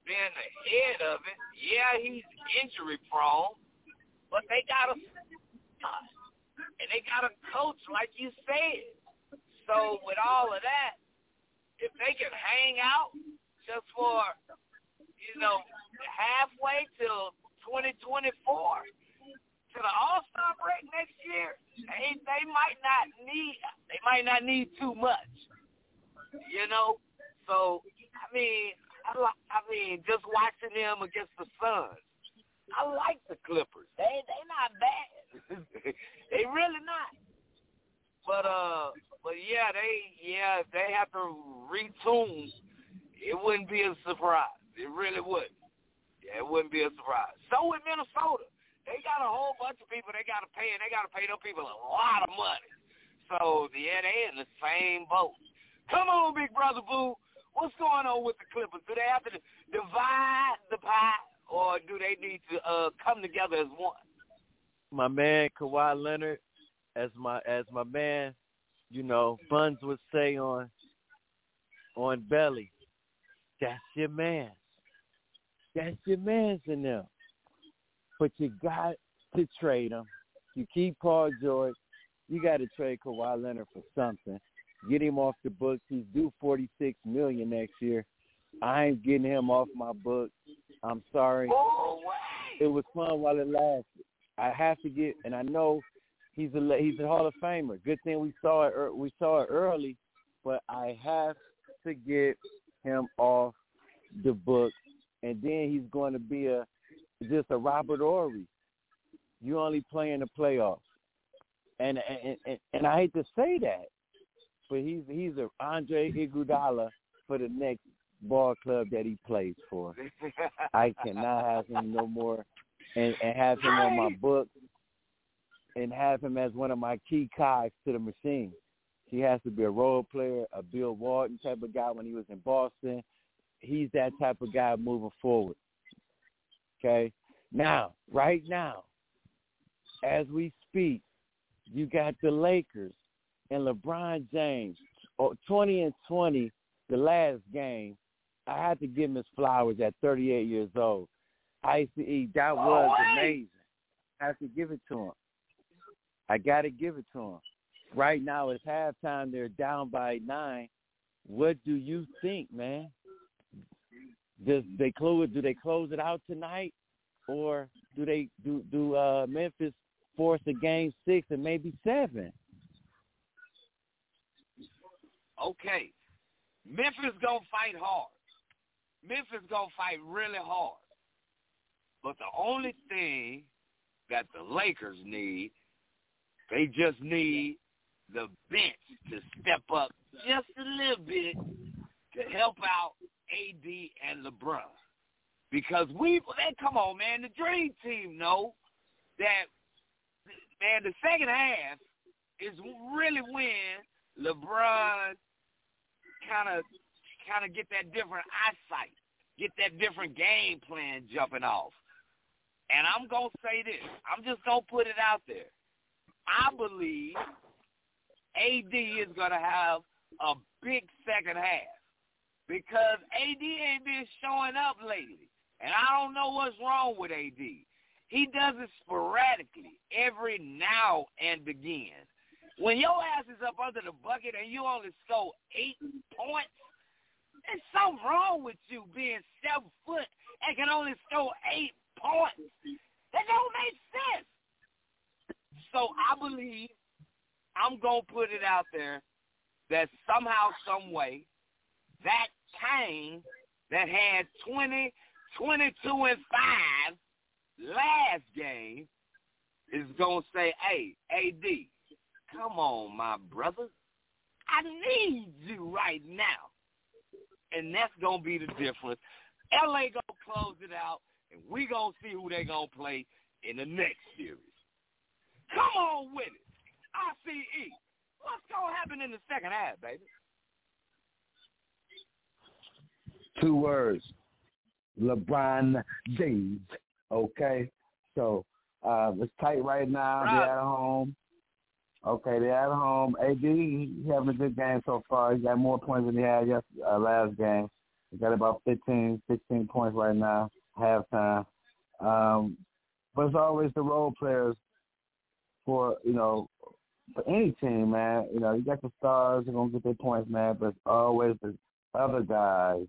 being the head of it, yeah, he's injury prone, but they got a and they got a coach like you said. So with all of that, if they can hang out just for you know halfway till 2024 to the All Star break next year, they they might not need they might not need too much, you know. So I mean, I like I mean just watching them against the Suns, I like the Clippers. They they not bad. they really not. But uh, but yeah, they yeah they have to retune, it wouldn't be a surprise. It really wouldn't. Yeah, it wouldn't be a surprise. So with Minnesota, they got a whole bunch of people they got to pay, and they got to pay them people a lot of money. So yeah, they in the same boat. Come on, Big Brother Boo. What's going on with the Clippers? Do they have to divide the pie, or do they need to uh, come together as one? My man Kawhi Leonard, as my as my man, you know, Buns would say on on belly. That's your man. That's your man's in there. But you got to trade him. You keep Paul George. You got to trade Kawhi Leonard for something. Get him off the books. He's due forty six million next year. I ain't getting him off my books. I'm sorry. It was fun while it lasted. I have to get, and I know he's a he's a Hall of Famer. Good thing we saw it we saw it early, but I have to get him off the book, and then he's going to be a just a Robert Horry. You only play in the playoffs, and and and, and I hate to say that, but he's he's a Andre Iguodala for the next ball club that he plays for. I cannot have him no more, and, and have him on my book, and have him as one of my key cogs to the machine. He has to be a role player, a Bill Walton type of guy when he was in Boston. He's that type of guy moving forward. Okay? Now, right now, as we speak, you got the Lakers and LeBron James, 20 and 20, the last game. I had to give him his flowers at 38 years old. I eat. that was oh, amazing. I have to give it to him. I got to give it to him. Right now it's halftime. They're down by nine. What do you think, man? Does they close? Do they close it out tonight, or do they do do uh, Memphis force a game six and maybe seven? Okay, Memphis gonna fight hard. Memphis gonna fight really hard. But the only thing that the Lakers need, they just need the bench to step up just a little bit to help out AD and LeBron. Because we, man, come on, man, the dream team know that, man, the second half is really when LeBron kind of kind of get that different eyesight, get that different game plan jumping off. And I'm going to say this. I'm just going to put it out there. I believe AD is going to have a big second half because AD ain't been showing up lately. And I don't know what's wrong with AD. He does it sporadically every now and again. When your ass is up under the bucket and you only score eight points, there's something wrong with you being seven foot and can only score eight points. That don't make sense. So I believe I'm gonna put it out there that somehow, some way, that Kane that had 20, 22 and five last game is gonna say, "Hey, AD, come on, my brother, I need you right now." and that's gonna be the difference. LA gonna close it out, and we gonna see who they gonna play in the next series. Come on with it, ICE. What's gonna happen in the second half, baby? Two words: LeBron James. Okay, so uh, it's tight right now. Right. They're at home. Okay, they're at home. AD, he's having a good game so far. He's got more points than he had yes, uh, last game. He's got about 15, 16 points right now, halftime. Um, but it's always the role players for, you know, for any team, man. You know, you got the stars, they're going to get their points, man, but it's always the other guys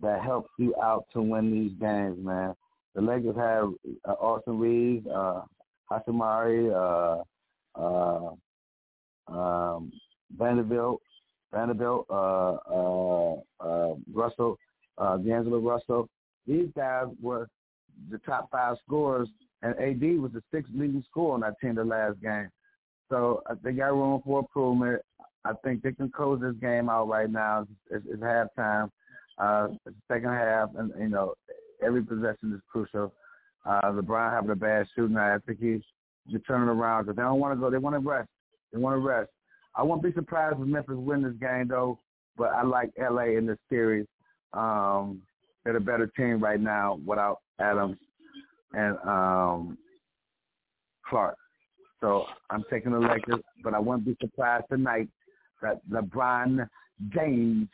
that help you out to win these games, man. The Lakers have uh, Austin Reaves, uh, Hachimura, uh, uh, um, Vanderbilt, Vanderbilt, uh, uh, uh, Russell, uh, D'Angelo Russell. These guys were the top five scorers, and AD was the sixth leading scorer on that team the last game. So uh, they got room for improvement. I think they can close this game out right now. It's, it's halftime, uh, second half, and you know every possession is crucial. Uh, LeBron having a bad shooting night. I think he's to turn it around because they don't want to go. They want to rest. They want to rest. I won't be surprised if Memphis win this game though, but I like LA in this series. Um, they're the better team right now without Adams and um, Clarke. So I'm taking the Lakers, but I won't be surprised tonight that LeBron James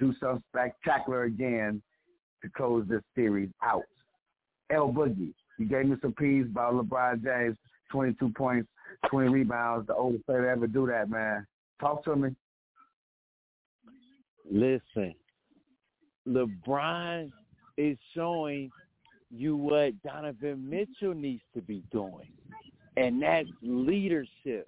do something spectacular again to close this series out. L Boogie, you gave me some peas about LeBron James, 22 points, 20 rebounds, the oldest player to ever do that, man. Talk to me. Listen, LeBron is showing you what Donovan Mitchell needs to be doing, and that's leadership.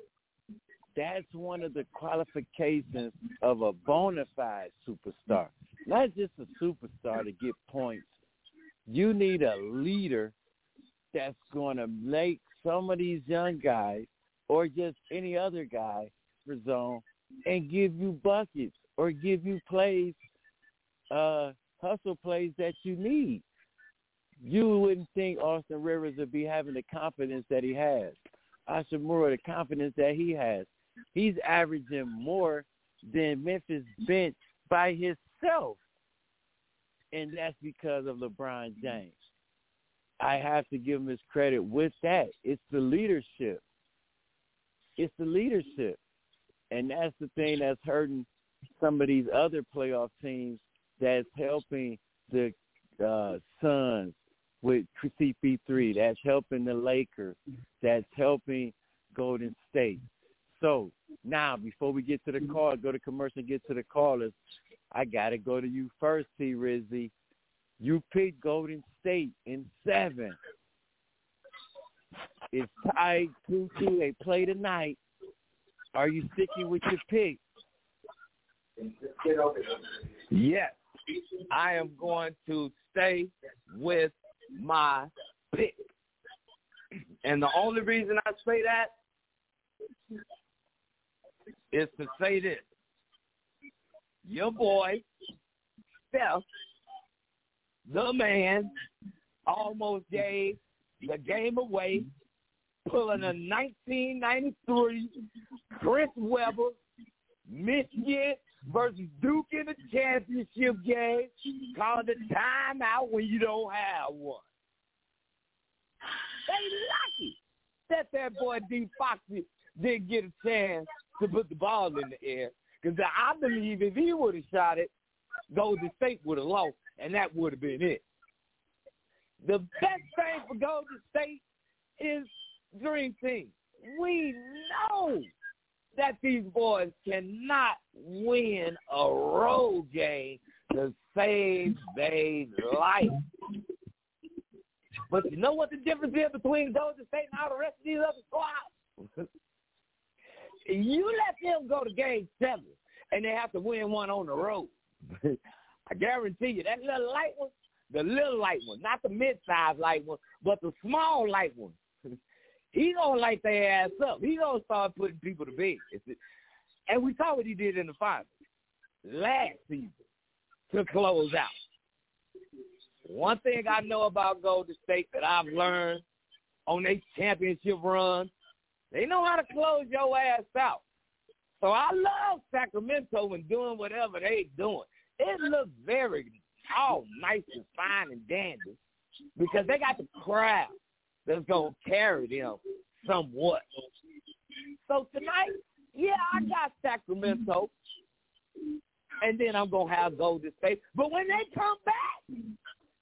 That's one of the qualifications of a bona fide superstar. Not just a superstar to get points. You need a leader that's going to make some of these young guys or just any other guy for zone and give you buckets or give you plays, uh, hustle plays that you need. You wouldn't think Austin Rivers would be having the confidence that he has. Hachimura, the confidence that he has. He's averaging more than Memphis bench by himself. And that's because of LeBron James. I have to give him his credit with that. It's the leadership. It's the leadership. And that's the thing that's hurting some of these other playoff teams that's helping the uh, Suns with CP3. Mm-hmm. That's helping the Lakers. Mm-hmm. That's helping Golden State. So now, before we get to the mm-hmm. call, go to commercial and get to the callers, I got to go to you first, T. Rizzy. You picked Golden State in seven. It's tied 2-2. They play tonight. Are you sticking with your pick? Yes, I am going to stay with my pick. And the only reason I say that is to say this. Your boy, Steph, the man, almost gave the game away, pulling a 1993 Chris Webber, Michigan versus Duke in the championship game, calling the timeout when you don't have one. They lucky that that boy D. Foxy didn't get a chance to put the ball in the air. Because I believe if he would have shot it, Golden State would have lost, and that would have been it. The best thing for Golden State is Dream Team. We know that these boys cannot win a road game to save their life. But you know what the difference is between Golden State and all the rest of these other squads? you let them go to game seven and they have to win one on the road. I guarantee you, that little light one, the little light one, not the mid-sized light one, but the small light one, he gonna light their ass up. He gonna start putting people to bed. And we saw what he did in the finals last season to close out. One thing I know about Golden State that I've learned on their championship run, they know how to close your ass out. So I love Sacramento and doing whatever they doing. It looks very all nice and fine and dandy because they got the crowd that's gonna carry them somewhat. So tonight, yeah, I got Sacramento, and then I'm gonna have Golden State. But when they come back,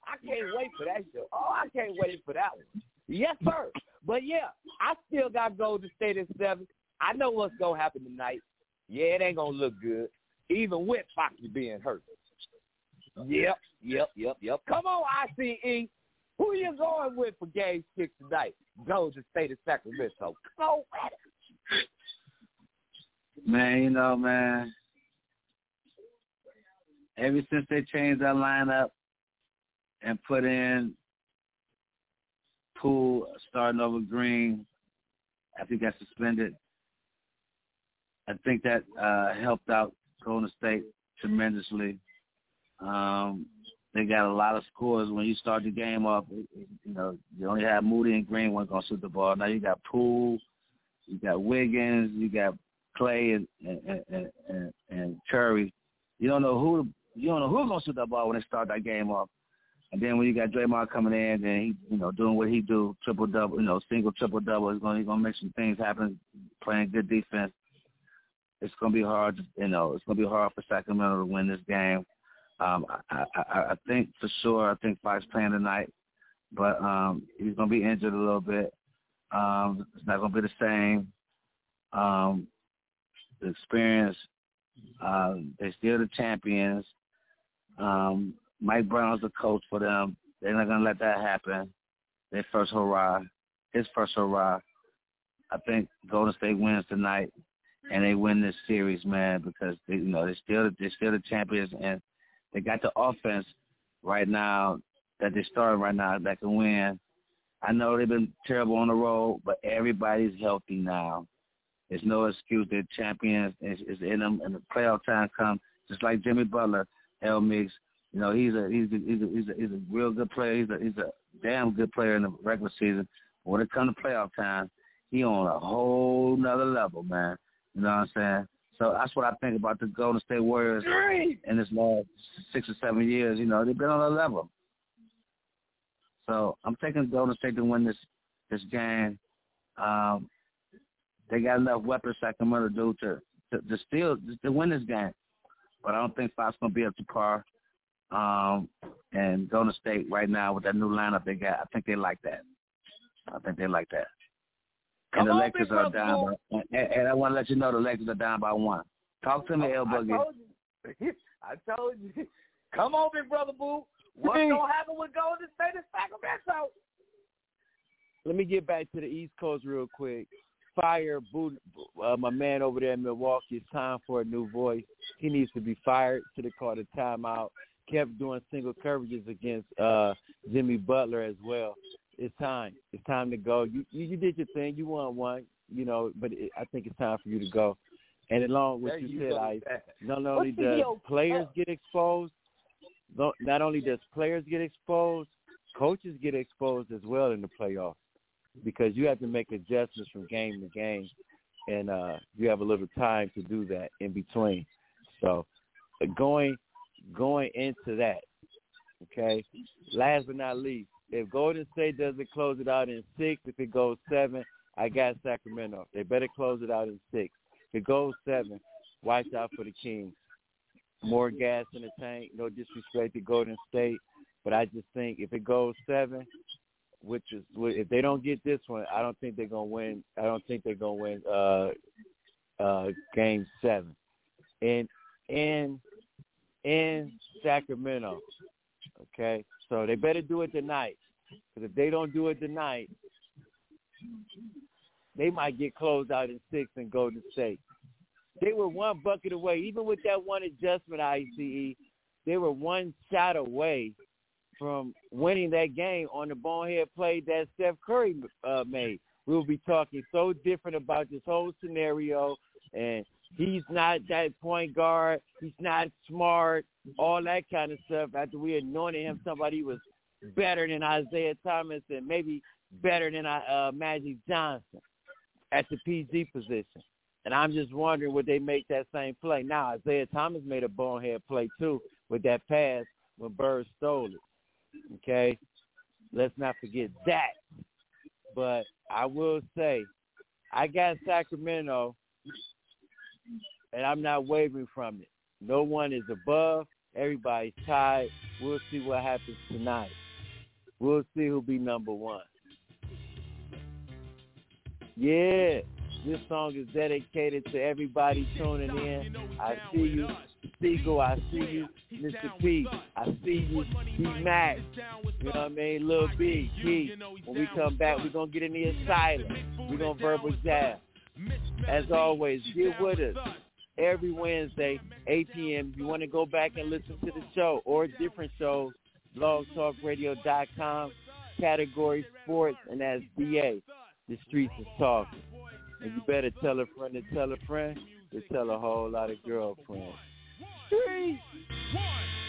I can't wait for that show. Oh, I can't wait for that one. Yes, sir. But yeah, I still got Golden State at seven. I know what's gonna happen tonight. Yeah, it ain't gonna look good, even with Foxy being hurt. Yep, yep, yep, yep. Come on, ICE. Who you going with for game six tonight? Golden State of Sacramento. On with it. Man, you know, man. Ever since they changed that lineup and put in Poole starting over Green after he got suspended, I think that uh, helped out Golden State tremendously. Um, they got a lot of scores when you start the game off. You know, you only have Moody and Green one gonna shoot the ball. Now you got Poole, you got Wiggins, you got Klay and and, and, and, and Curry. You don't know who you don't know who's gonna shoot that ball when they start that game off. And then when you got Draymond coming in and he, you know, doing what he do, triple double, you know, single triple double, he's gonna he's gonna make some things happen, playing good defense. It's gonna be hard, you know, it's gonna be hard for Sacramento to win this game. Um, I, I, I think for sure, I think Fox playing tonight, but um, he's gonna be injured a little bit. Um, it's not gonna be the same. Um, the experience. Uh, they're still the champions. Um, Mike Brown's the coach for them. They're not gonna let that happen. Their first hurrah, his first hurrah. I think Golden State wins tonight, and they win this series, man, because they, you know they're still they're still the champions, and they got the offense right now that they're starting right now that can win. I know they've been terrible on the road, but everybody's healthy now. There's no excuse. They're champions. It's, it's in them, and the playoff time comes. Just like Jimmy Butler, El Mix. You know, he's a he's a, he's a he's a he's a real good player. He's a he's a damn good player in the regular season. But when it comes to playoff time, he on a whole nother level, man. You know what I'm saying? So that's what I think about the Golden State Warriors in this last six or seven years. You know, they've been on a level. So I'm taking Golden State to win this this game. Um, they got enough weapons Sacramento do to to, to still to win this game, but I don't think Fox gonna be up to par. Um, and Golden State right now with that new lineup they got, I think they like that. I think they like that. Come and the on, Lakers are Brother down by, and, and I want to let you know the Lakers are down by one. Talk to me, El I Boogie. told you. I told you. Come on, Big Brother Boo. What's gonna happen with Golden State and Sacramento? Let me get back to the East Coast real quick. Fire Boo, uh, my man over there in Milwaukee. It's time for a new voice. He needs to be fired. Should have called a timeout. Kept doing single coverages against uh, Jimmy Butler as well. It's time. It's time to go. You you, you did your thing. You won one. You know, but it, I think it's time for you to go. And along with There you, you said. I not only What's does players get exposed, not not only does players get exposed, coaches get exposed as well in the playoffs because you have to make adjustments from game to game, and uh, you have a little time to do that in between. So, going going into that, okay. Last but not least, if Golden State doesn't close it out in six, if it goes seven, I got Sacramento. They better close it out in six. If it goes seven, watch out for the Kings. More gas in the tank. No disrespect to Golden State, but I just think if it goes seven, which is if they don't get this one, I don't think they're gonna win. I don't think they're gonna win uh, uh, game seven. In in in Sacramento, okay. So they better do it tonight, because if they don't do it tonight, they might get closed out in six in Golden State. They were one bucket away, even with that one adjustment, ICE. They were one shot away from winning that game on the bonehead play that Steph Curry uh, made. We will be talking so different about this whole scenario, and he's not that point guard. He's not smart, all that kind of stuff. After we anointed him, somebody was better than Isaiah Thomas and maybe better than uh, Magic Johnson at the PG position. And I'm just wondering would they make that same play. Now Isaiah Thomas made a bonehead play too with that pass when Bird stole it. Okay? Let's not forget that. But I will say I got Sacramento and I'm not wavering from it. No one is above. Everybody's tied. We'll see what happens tonight. We'll see who'll be number one. Yeah, this song is dedicated to everybody tuning in. I see you, Seagull. I see you, Mr. P. I see you, B Mac. You know what I mean? Lil B, Key. When we come back, we're gonna get in the asylum. We're gonna verbal jab. As always, get with us every Wednesday, 8 p.m. If you want to go back and listen to the show or different shows, blogtalkradio.com, category sports, and that's DA. The streets is talking. And you better tell a friend to tell a friend to tell a whole lot of girlfriends. Three. People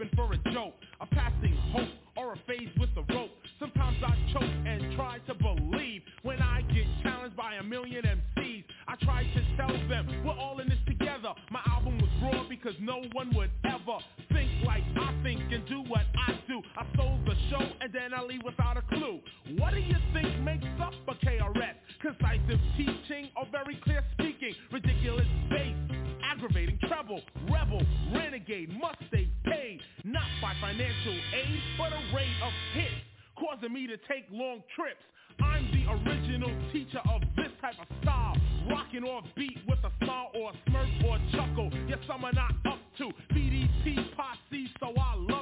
rapping for a joke, a passing hope or a phase with the rope. Sometimes I choke and try to believe when I get challenged by a million MCs. I try to tell them we're all in this together. My album was raw because no one would ever think like I think and do what I do. I stole the show and then I leave without a clue. What do you think makes up a KRS? Concisive teaching or very clear speaking? Ridiculous bass, aggravating treble, rebel, renegade, must stay. Not by financial aid, but a rate of hits, causing me to take long trips. I'm the original teacher of this type of style Rocking off beat with a smile or a smirk or a chuckle Yes, I'm not up to BDP posse So I love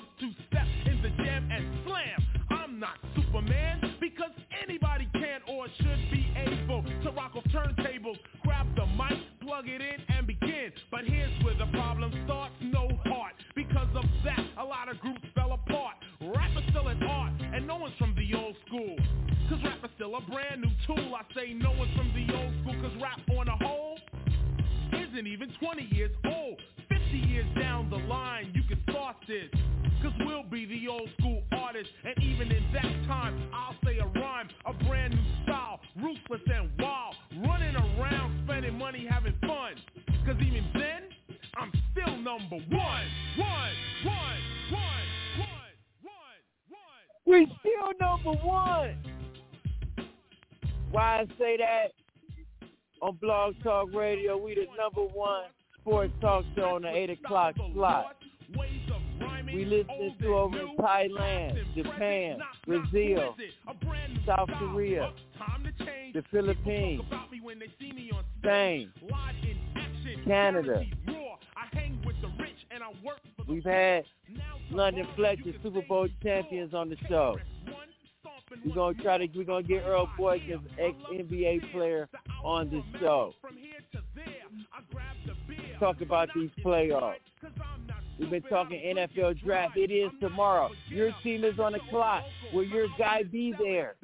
On Blog Talk Radio, we the number one sports talk show on the 8 o'clock slot. We listen to over in Thailand, Japan, Brazil, South Korea, the Philippines, Spain, Canada. We've had London Fletcher, Super Bowl champions on the show. We're gonna try to we're gonna get Earl Boykins, ex NBA player, on the show. Talk about these playoffs. We've been talking NFL draft. It is tomorrow. Your team is on the clock. Will your guy be there?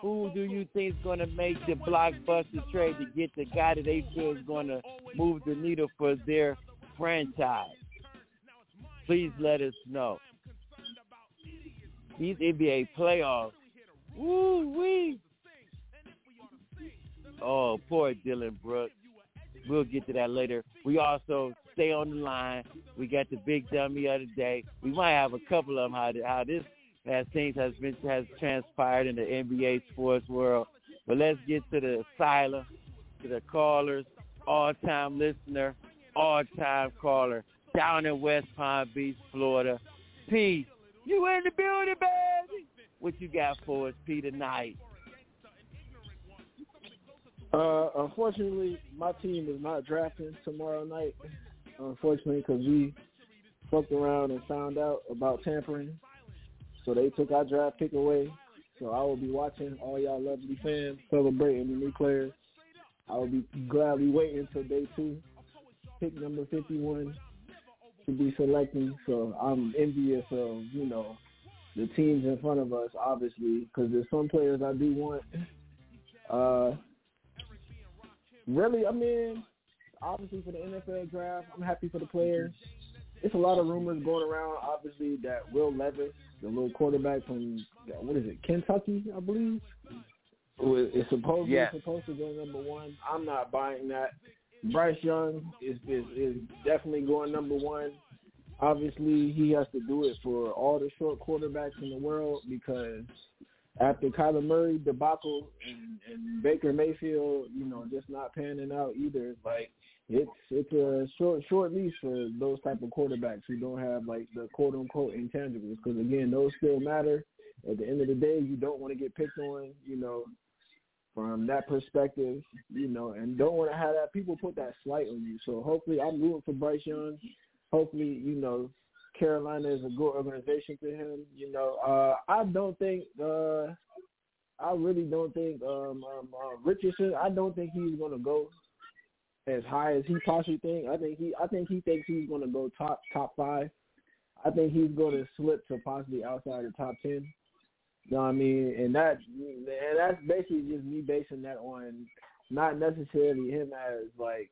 Who do you think is going to make the blockbuster trade to get the guy that they feel is going to move the needle for their franchise? Please let us know. These NBA playoffs Woo wee. Oh, poor Dillon Brooks. We'll get to that later. We also stay on the line. We got the big dummy of the day. We might have a couple of them how, how this has things has been has transpired in the NBA sports world. But let's get to the asylum, to the callers, all-time listener, all-time caller, down in West Palm Beach, Florida. Peace. You in the building, baby? What you got for us, Peter Knight? Uh, unfortunately, my team is not drafting tomorrow night. Unfortunately, because we fucked around and found out about tampering, so they took our draft pick away. So I will be watching all y'all lovely fans celebrating the new players. I will be gladly waiting until day two, pick number 51 to be selecting. So I'm envious of, you know, the teams in front of us, obviously, because there's some players I do want. Uh, really, I mean, obviously for the NFL draft, I'm happy for the players. It's a lot of rumors going around, obviously, that Will Levis, the little quarterback from what is it, Kentucky, I believe, is supposedly yeah. supposed to go number one. I'm not buying that. Bryce Young is is, is definitely going number one obviously he has to do it for all the short quarterbacks in the world because after Kyler Murray debacle and, and Baker Mayfield, you know, just not panning out either, like it's it's a short short leash for those type of quarterbacks who don't have like the quote unquote intangibles because again those still matter. At the end of the day, you don't want to get picked on, you know, from that perspective, you know, and don't want to have that people put that slight on you. So hopefully, I'm rooting for Bryce Young hopefully, you know, Carolina is a good organization to him. You know, uh, I don't think, uh, I really don't think um, um, uh, Richardson. I don't think he's going to go as high as he possibly think. I think he, I think he thinks he's going to go top top five. I think he's going to slip to possibly outside the top ten. You know what I mean? And that, and that's basically just me basing that on not necessarily him as like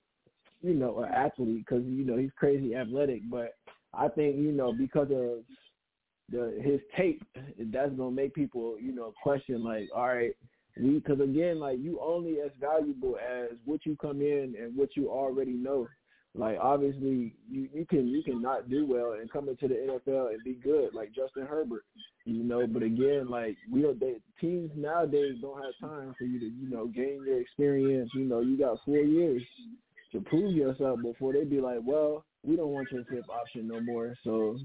you know, an athlete because you know he's crazy athletic. But I think you know because of the his tape, that's gonna make people you know question like, all right, we because again like you only as valuable as what you come in and what you already know. Like obviously you you can you can not do well and come into the NFL and be good like Justin Herbert, you know. But again, like we don't they, teams nowadays don't have time for you to you know gain your experience. You know, you got four years to prove yourself before they be like, well, we don't want your fifth option no more. So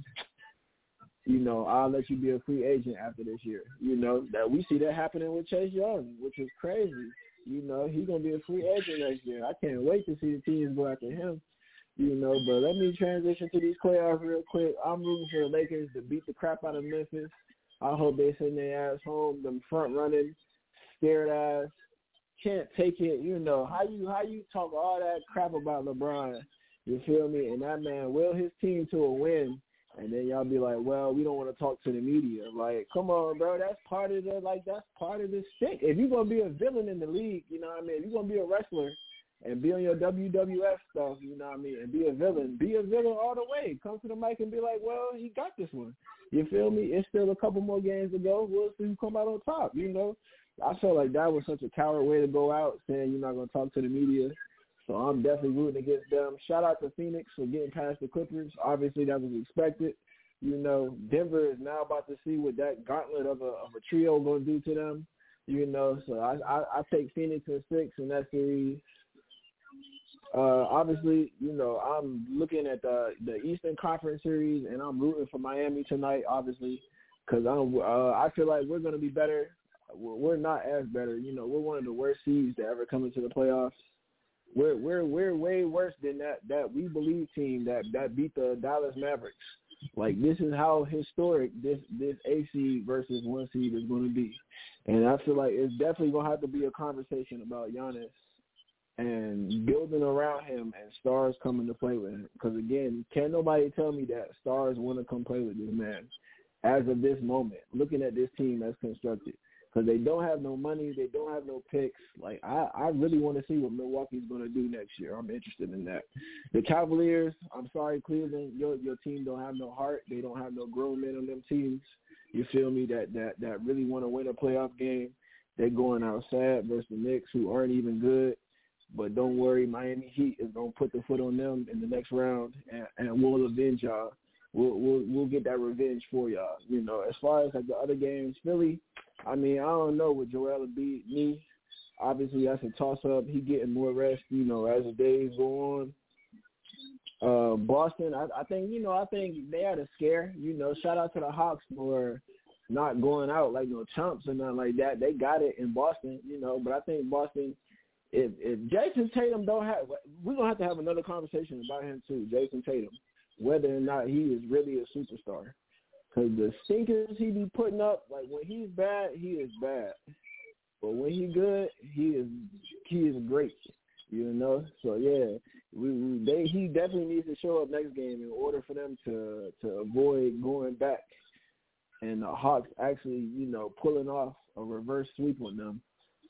you know, I'll let you be a free agent after this year. You know, that we see that happening with Chase Young, which is crazy. You know, he's gonna be a free agent next year. I can't wait to see the teams go after him. You know, but let me transition to these playoffs real quick. I'm rooting for the Lakers to beat the crap out of Memphis. I hope they send their ass home. Them front running, scared ass, can't take it. You know how you how you talk all that crap about LeBron. You feel me? And that man will his team to a win and then y'all be like, well, we don't want to talk to the media. Like, come on, bro, that's part of the like that's part of the stick. If you're gonna be a villain in the league, you know what I mean. If you're gonna be a wrestler and be on your WWF stuff, you know what I mean, and be a villain, be a villain all the way. Come to the mic and be like, well, he got this one. You feel me? It's still a couple more games to go. We'll see who come out on top. You know, I felt like that was such a coward way to go out, saying you're not gonna talk to the media. So I'm definitely rooting against them. Shout out to Phoenix for getting past the Clippers. Obviously, that was expected. You know, Denver is now about to see what that gauntlet of a of a trio going to do to them. You know, so I, I I take Phoenix in six in that series. Uh, obviously, you know, I'm looking at the the Eastern Conference series, and I'm rooting for Miami tonight. Obviously, because I'm uh, I feel like we're going to be better. We're not as better. You know, we're one of the worst seeds to ever come into the playoffs. We're we're we're way worse than that that we believe team that that beat the Dallas Mavericks. Like this is how historic this this A seed versus one seed is going to be, and I feel like it's definitely going to have to be a conversation about Giannis and building around him and stars coming to play with him. Because again, can't nobody tell me that stars want to come play with this man as of this moment. Looking at this team that's constructed, because they don't have no money, they don't have no picks. Like I, I really want to see what Milwaukee's going to do next year. I'm interested in that. The Cavaliers, I'm sorry, Cleveland, your your team don't have no heart. They don't have no grown men on them teams. You feel me? That that that really want to win a playoff game. They're going outside versus the Knicks, who aren't even good. But don't worry, Miami Heat is gonna put the foot on them in the next round, and, and we'll avenge y'all. We'll we'll we'll get that revenge for y'all. You know, as far as like the other games, Philly, I mean, I don't know with Joel Embiid me. Obviously, that's a toss up. He getting more rest, you know, as the days go on. Uh, Boston, I, I think you know, I think they had a scare. You know, shout out to the Hawks for not going out like no chumps or nothing like that. They got it in Boston, you know. But I think Boston, if if Jayson Tatum don't have, we're gonna have to have another conversation about him too, Jayson Tatum, whether or not he is really a superstar. Cause the stinkers he be putting up, like when he's bad, he is bad. But when he good, he is he is great. You know, so yeah, we, we they he definitely needs to show up next game in order for them to to avoid going back, and the Hawks actually you know pulling off a reverse sweep on them.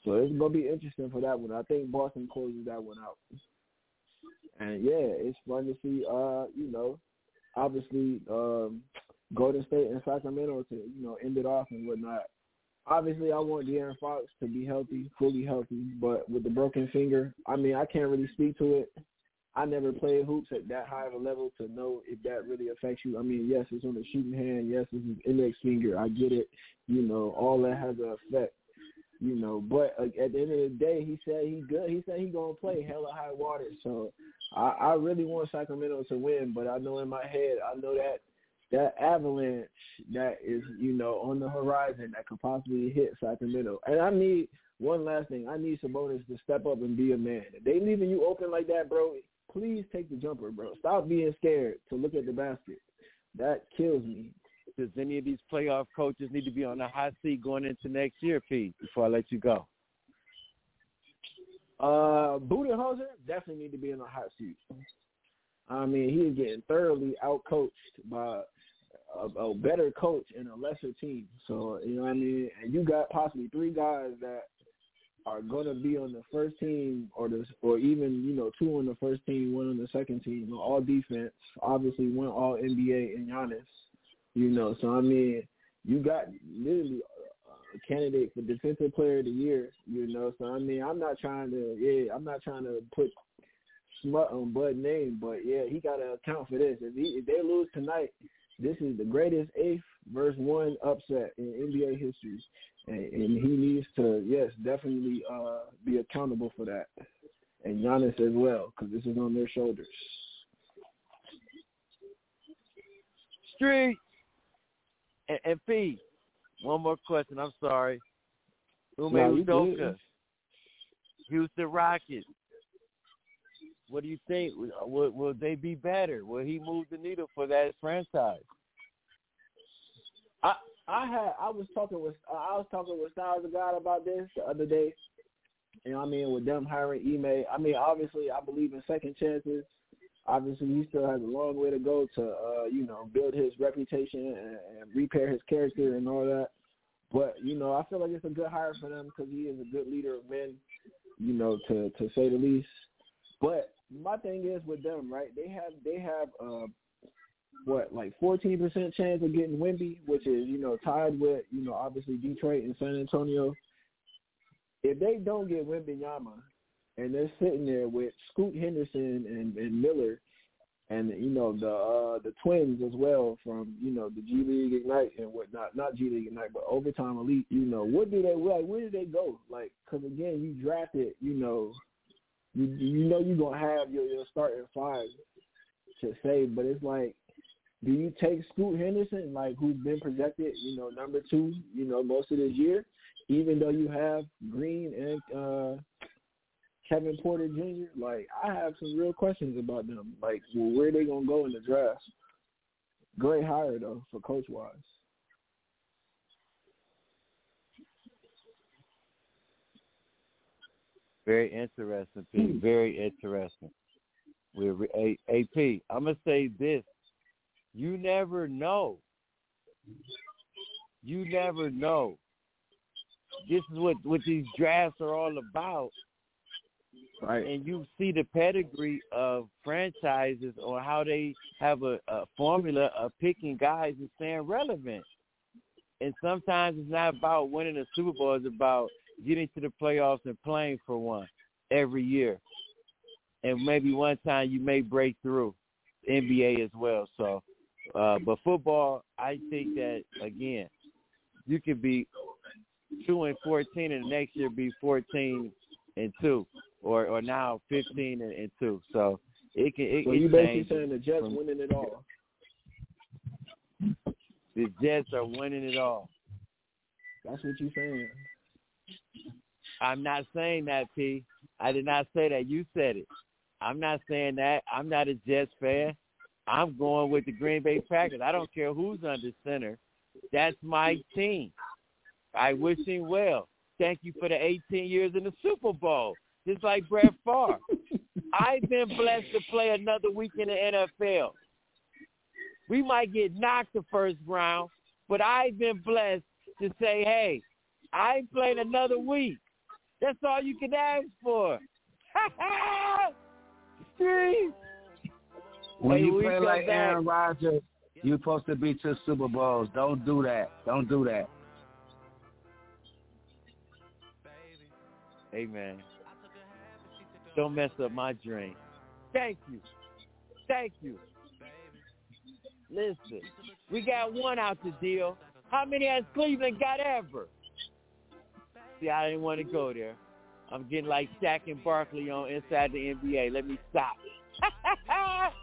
So it's gonna be interesting for that one. I think Boston closes that one out. And yeah, it's fun to see. Uh, you know, obviously um, Golden State and Sacramento to you know end it off and whatnot. Obviously, I want De'Aaron Fox to be healthy, fully healthy, but with the broken finger, I mean, I can't really speak to it. I never played hoops at that high of a level to know if that really affects you. I mean, yes, it's on the shooting hand. Yes, it's his index finger. I get it. You know, all that has an effect. You know, but uh, at the end of the day, he said he's good. He said he's gonna play hella high water. So I, I really want Sacramento to win, but I know in my head, I know that that avalanche that is, you know, on the horizon that could possibly hit Sacramento. And I need one last thing. I need Sabonis to step up and be a man. If they leaving you open like that, bro, please take the jumper, bro. Stop being scared to look at the basket. That kills me. Does any of these playoff coaches need to be on the hot seat going into next year, Pete, before I let you go? Uh, Budenholzer definitely need to be in the hot seat. I mean, he is getting thoroughly outcoached by a, a better coach and a lesser team. So you know what I mean. And you got possibly three guys that are going to be on the first team, or the or even you know two on the first team, one on the second team, all defense. Obviously, one all NBA and Giannis. You know, so I mean, you got literally a candidate for defensive player of the year. You know, so I mean, I'm not trying to yeah, I'm not trying to put smut on Bud name, but yeah, he got to account for this. If, he, if they lose tonight, this is the greatest eighth versus one upset in NBA history, and, and he needs to, yes, definitely uh, be accountable for that, and Giannis as well, because this is on their shoulders. Street and, and P. One more question. I'm sorry. Ime No, Udoka. Houston Rockets. What do you think? Will, will they be better? Will he move the needle for that franchise? I I had I was talking with I was talking with Styles of God about this the other day. You know, I mean, with them hiring Ime. I mean, obviously, I believe in second chances. Obviously, he still has a long way to go to, uh, you know, build his reputation and, and repair his character and all that. But you know, I feel like it's a good hire for them because he is a good leader of men, you know, to to say the least. But my thing is with them, right? They have they have uh, what like fourteen percent chance of getting Wemby, which is you know tied with you know obviously Detroit and San Antonio. If they don't get Wembanyama, and they're sitting there with Scoot Henderson and, and Miller, and you know the uh, the twins as well from you know the G League Ignite and whatnot, not G League Ignite, but Overtime Elite. You know what do they like? Where do they go? Like, because again, you drafted, you know, you you know you're gonna have your your starting five to say, but it's like, do you take Scoot Henderson, like who's been projected, you know, number two, you know, most of this year, even though you have Green and uh Kevin Porter Jr. Like I have some real questions about them. Like, well, where they gonna go in the draft? Great hire though for coach wise. Very interesting, P. Hmm. Very interesting. We're A- AP. I'm gonna say this: you never know. You never know. This is what what these drafts are all about. Right. And you see the pedigree of franchises or how they have a, a formula of picking guys and staying relevant. And sometimes it's not about winning a Super Bowl; it's about getting to the playoffs and playing for one every year. And maybe one time you may break through NBA as well. So, uh, but football, I think that again, you could be two and fourteen, and the next year be fourteen and two, or or now fifteen and, and two. So it can. It, So you basically saying the Jets from- winning it all? the Jets are winning it all. That's what you're saying. I'm not saying that, P. I did not say that. You said it. I'm not saying that. I'm not a Jets fan. I'm going with the Green Bay Packers. I don't care who's under center. That's my team. I wish him well. Thank you for the 18 years in the Super Bowl. Just like Brett Favre. I've been blessed to play another week in the NFL. We might get knocked the first round, but I've been blessed to say, hey, I playing another week. That's all you can ask for. When you play like back. Aaron Rodgers, you're supposed to be to Super Bowls. Don't do that. Don't do that. Hey man, don't mess up my dream. Thank you. Thank you. Listen, we got one out the deal. How many has Cleveland got ever? See, I didn't want to go there. I'm getting like Shaq and Barkley on inside the NBA. Let me stop.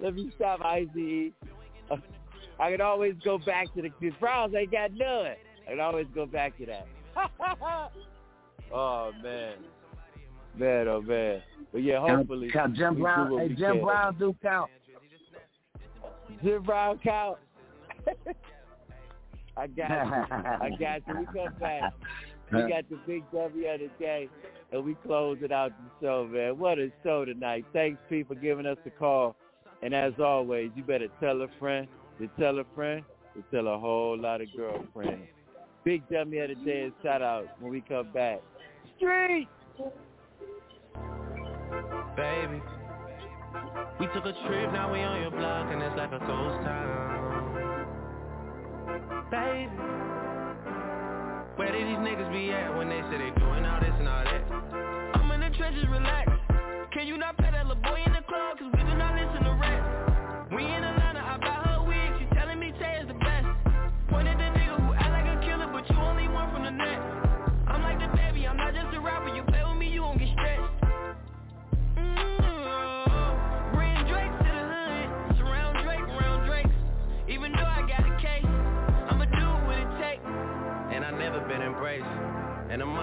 Let me stop, IZE. I could always go back to the, the Browns ain't got none. I could always go back to that. oh man, man, oh man. But yeah, hopefully Count, count Jim Brown. Hey, Jim can. Brown do count. Jim Brown count. I got you. I got you. We come back. We got the big W of the day, and we close it out the show, man. What a show tonight. Thanks, Pete, for giving us the call. And as always, you better tell a friend to tell a friend to tell a whole lot of girlfriends. Big W of the day and shout out when we come back. Street! Baby. We took a trip, now we on your block, and it's like a ghost town. Baby, where did these niggas be at when they say they doing all this and all that? I'm in the trenches, relax. Can you not play that little boy in the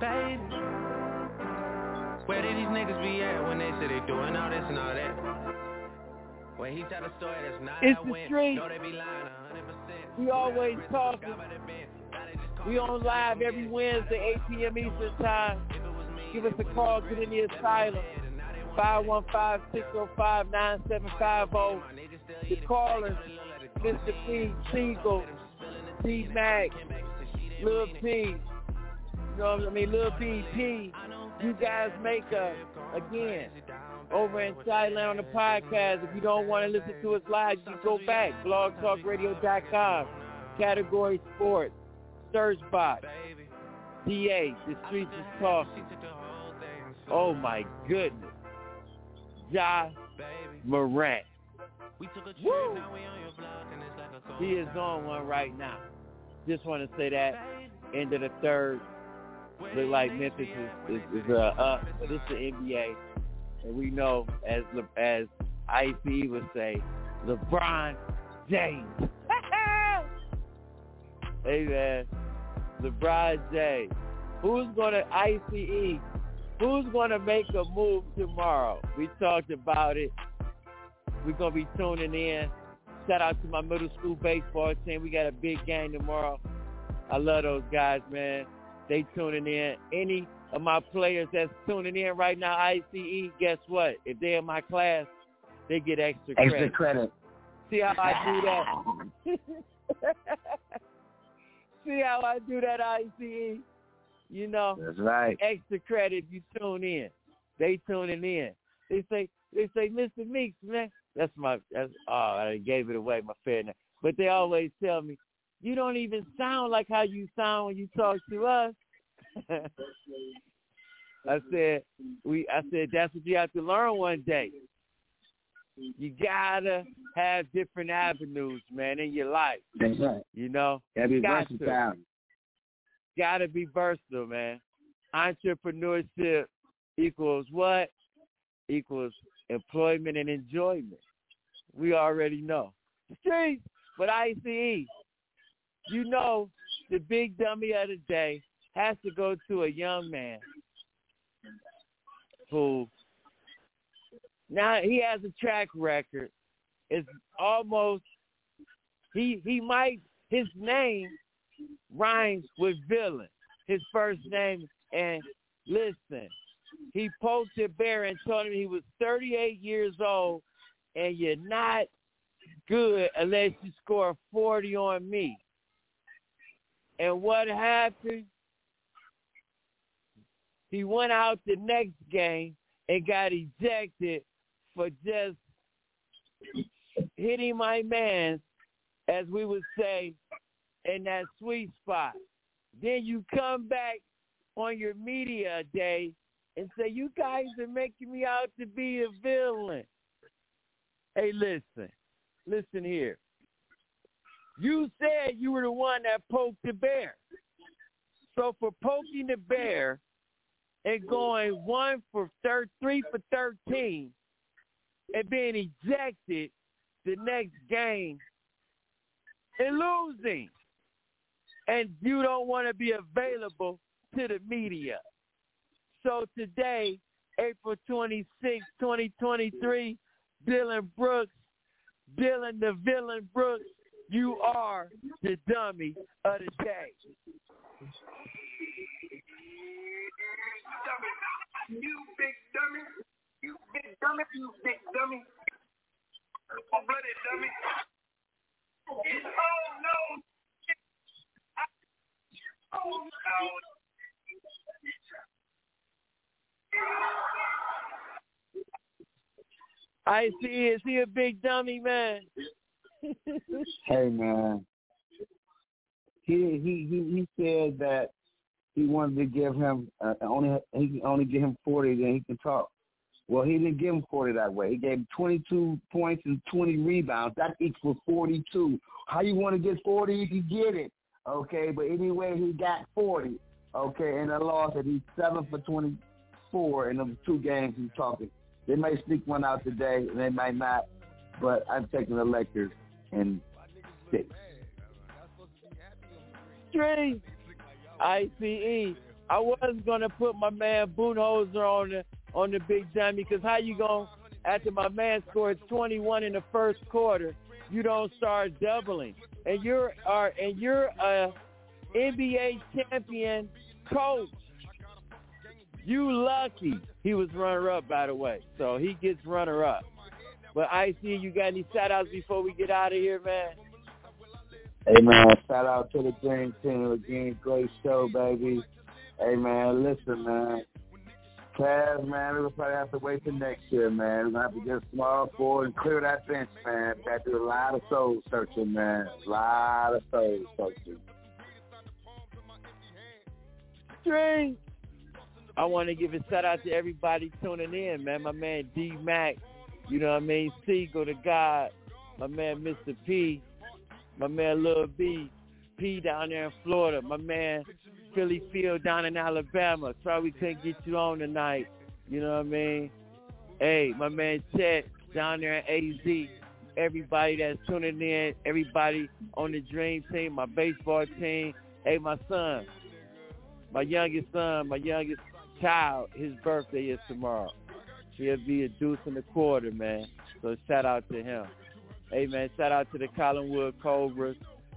baby. Where did these niggas be at when they say they doing all this and all that? When he tell a story that's not It's the street. know they be lying We always talking. We on live every Wednesday, 8 p.m. Eastern Time. Give us a call, get in the asylum. 515-605-9750. The callers, Mr. P, Siegel, T Mac, Lil P, know what I mean, Lil BP. You guys make a, again, over in Silent on the podcast. If you don't want to listen to us live, you go back, blogtalkradio.com, category sports, search box, DA, the streets is talking. Oh my goodness. Ja Morant. Woo! He is on one right now. Just want to say that. End of the third. Look like Memphis is, is, is uh, up, but it's the NBA. And we know, as as ICE would say, LeBron James. hey man, LeBron James. Who's gonna ICE? Who's gonna make a move tomorrow? We talked about it. We're gonna be tuning in. Shout out to my middle school baseball team. We got a big game tomorrow. I love those guys, man. They tuning in. Any of my players that's tuning in right now, ICE, guess what? If they're in my class, they get extra credit. Extra credit. See how I do that? See how I do that, ICE? You know, That's right. extra credit if you tune in. They tuning in. They say, they say, Mr. Meeks, man. That's my, that's, oh, I gave it away, my fair name. But they always tell me, you don't even sound like how you sound when you talk to us. I said, we, I said, that's what you have to learn one day. You gotta have different avenues, man, in your life. That's right. You know, Gotta be Got to. versatile. gotta be versatile, man. Entrepreneurship equals what? Equals employment and enjoyment. We already know. Streets, but ICE, you know, the big dummy of the day has to go to a young man who now he has a track record. It's almost he he might his name rhymes with villain. His first name and listen, he poked a bear and told him he was 38 years old and you're not good unless you score 40 on me. And what happened? He went out the next game and got ejected for just hitting my man, as we would say, in that sweet spot. Then you come back on your media day and say, you guys are making me out to be a villain. Hey, listen. Listen here. You said you were the one that poked the bear. So for poking the bear and going one for thir- three for 13 and being ejected the next game and losing. And you don't want to be available to the media. So today, April 26, 2023, Dillon Brooks, Dillon the Villain Brooks, you are the dummy of the day. You big dummy. You big dummy, you big dummy. Oh, Blooded dummy. Oh no. Oh no. I see. Is he a big dummy, man? Hey, man. He he he he said that he wanted to give him uh, only he can only give him forty, then he can talk. Well, he didn't give him forty that way. He gave him twenty-two points and twenty rebounds. That equals forty-two. How you want to get forty? if You get it, okay? But anyway, he got forty, okay? And the loss that he's seven for twenty-four in the two games he's talking. They may sneak one out today, and they might not. But I'm taking the Lakers in six. Three. ICE. I was gonna put my man Budenholzer on the on the big dummy because how you gonna after my man scored 21 in the first quarter, you don't start doubling, and you're are and you're a NBA champion coach. You lucky. He was runner up, by the way, so he gets runner up. But I see you got any shout outs before we get out of here, man? Hey man, shout out to the Dream Team again. Great show, baby. Hey man, listen, man. Cavs, man, we're gonna probably have to wait till next year, man. We're gonna have to get a small forward and clear that bench, man. Got to do a lot of soul searching, man. A lot of soul searching. Dream. I want to give a shout out to everybody tuning in, man. My man D Mac, you know what I mean? C go to God. My man Mr. P, my man Lil B, P down there in Florida, my man Philly Field down in Alabama. Sorry we couldn't get you on tonight. You know what I mean? Hey, my man Chet down there in AZ. Everybody that's tuning in, everybody on the Dream Team, my baseball team. Hey, my son, my youngest son, my youngest child, his birthday is tomorrow. He'll be a deuce in the quarter, man. So shout out to him. Hey, man, shout out to the Collinwood Cobras.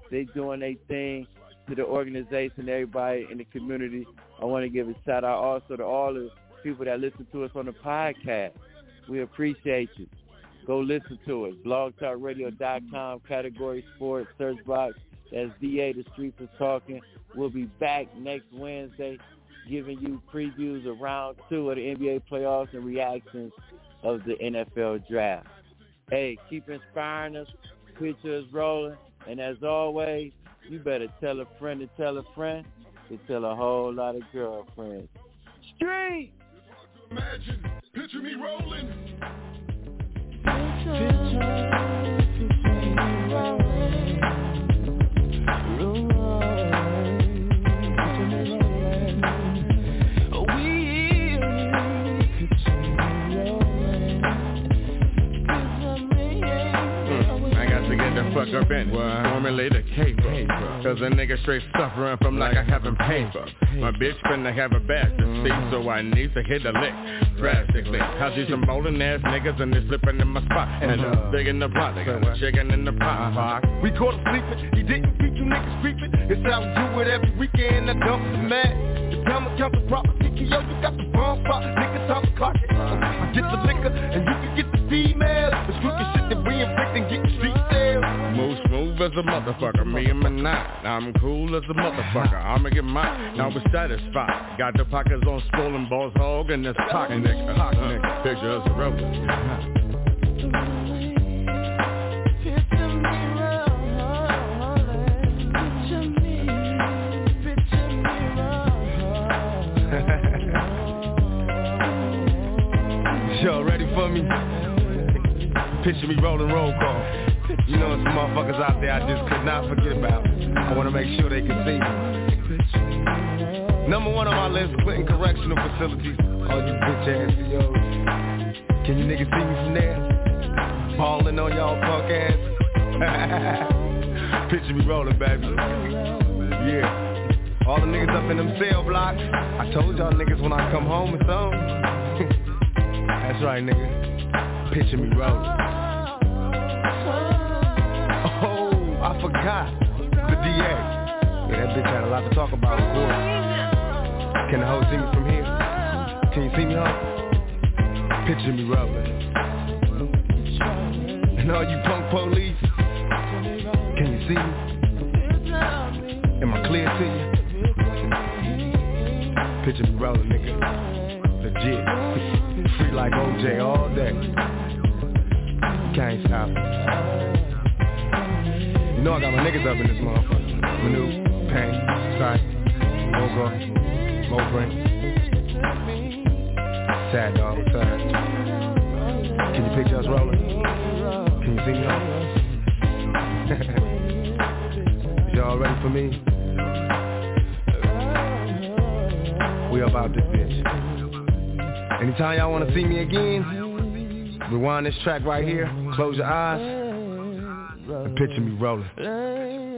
They doing their thing to the organization, everybody in the community. I want to give a shout out also to all the people that listen to us on the podcast. We appreciate you. Go listen to us. BlogTalkRadio.com, category sports, search box. That's DA, The Streets is Talking. We'll be back next Wednesday giving you previews of round two of the NBA playoffs and reactions of the NFL draft. Hey, keep inspiring us. Pictures rolling. And as always, you better tell a friend to tell a friend to tell a whole lot of girlfriends. Street! Imagine, picture me rolling. I got to get the fuck up in. Formulate a caper. Cause a nigga straight suffering from like I haven't paper. My bitch finna have a bastard seat, so I need to hit the lick drastically. I see some bowling ass niggas and they slipping in my spot. And uh, big in the pot, they got a chicken in the pot. We caught him sleeping, he didn't beat you niggas creeping. It's how we do it every weekend, I dump some mad. The time I count the property, yo, you got the bomb pop, niggas to clock. I get the liquor, and you can get the female. The spooky shit that we inflict and get street sales. Move smooth as a motherfucker, me and my nine. I'm cool as a motherfucker, I'ma get mine. Now we're satisfied. Got the pockets on swollen balls hog and this pocket nigga. Pocket nigga. Picture us rolling. Yo, ready for me? Picture me rolling roll call. You know some motherfuckers out there I just could not forget about. I wanna make sure they can see me. Number one on my list, Clinton Correctional Facilities. All you bitch ass CEOs. Can you niggas see me from there? Balling on y'all punk ass. Picture me rolling, baby. Yeah. All the niggas up in them cell blocks. I told y'all niggas when I come home it's on. That's right, nigga. Picture me rolling. I forgot. The DA. Yeah, that bitch had a lot to talk about, of course. Can the hoe see me from here? Can you see me, hoe? Picture me rolling. And all you punk police, can you see me? Am I clear to you? Picture me rolling, nigga. Legit. Free like OJ all day. Can't stop. Know I got my niggas up in this motherfucker. Manu, Pain, Sight, Mogo, Mobrin. Sad dog, up? Can you picture us rolling? Can you see me? Y'all ready for me? We about this bitch. Anytime y'all wanna see me again, rewind this track right here, close your eyes, picture me rolling.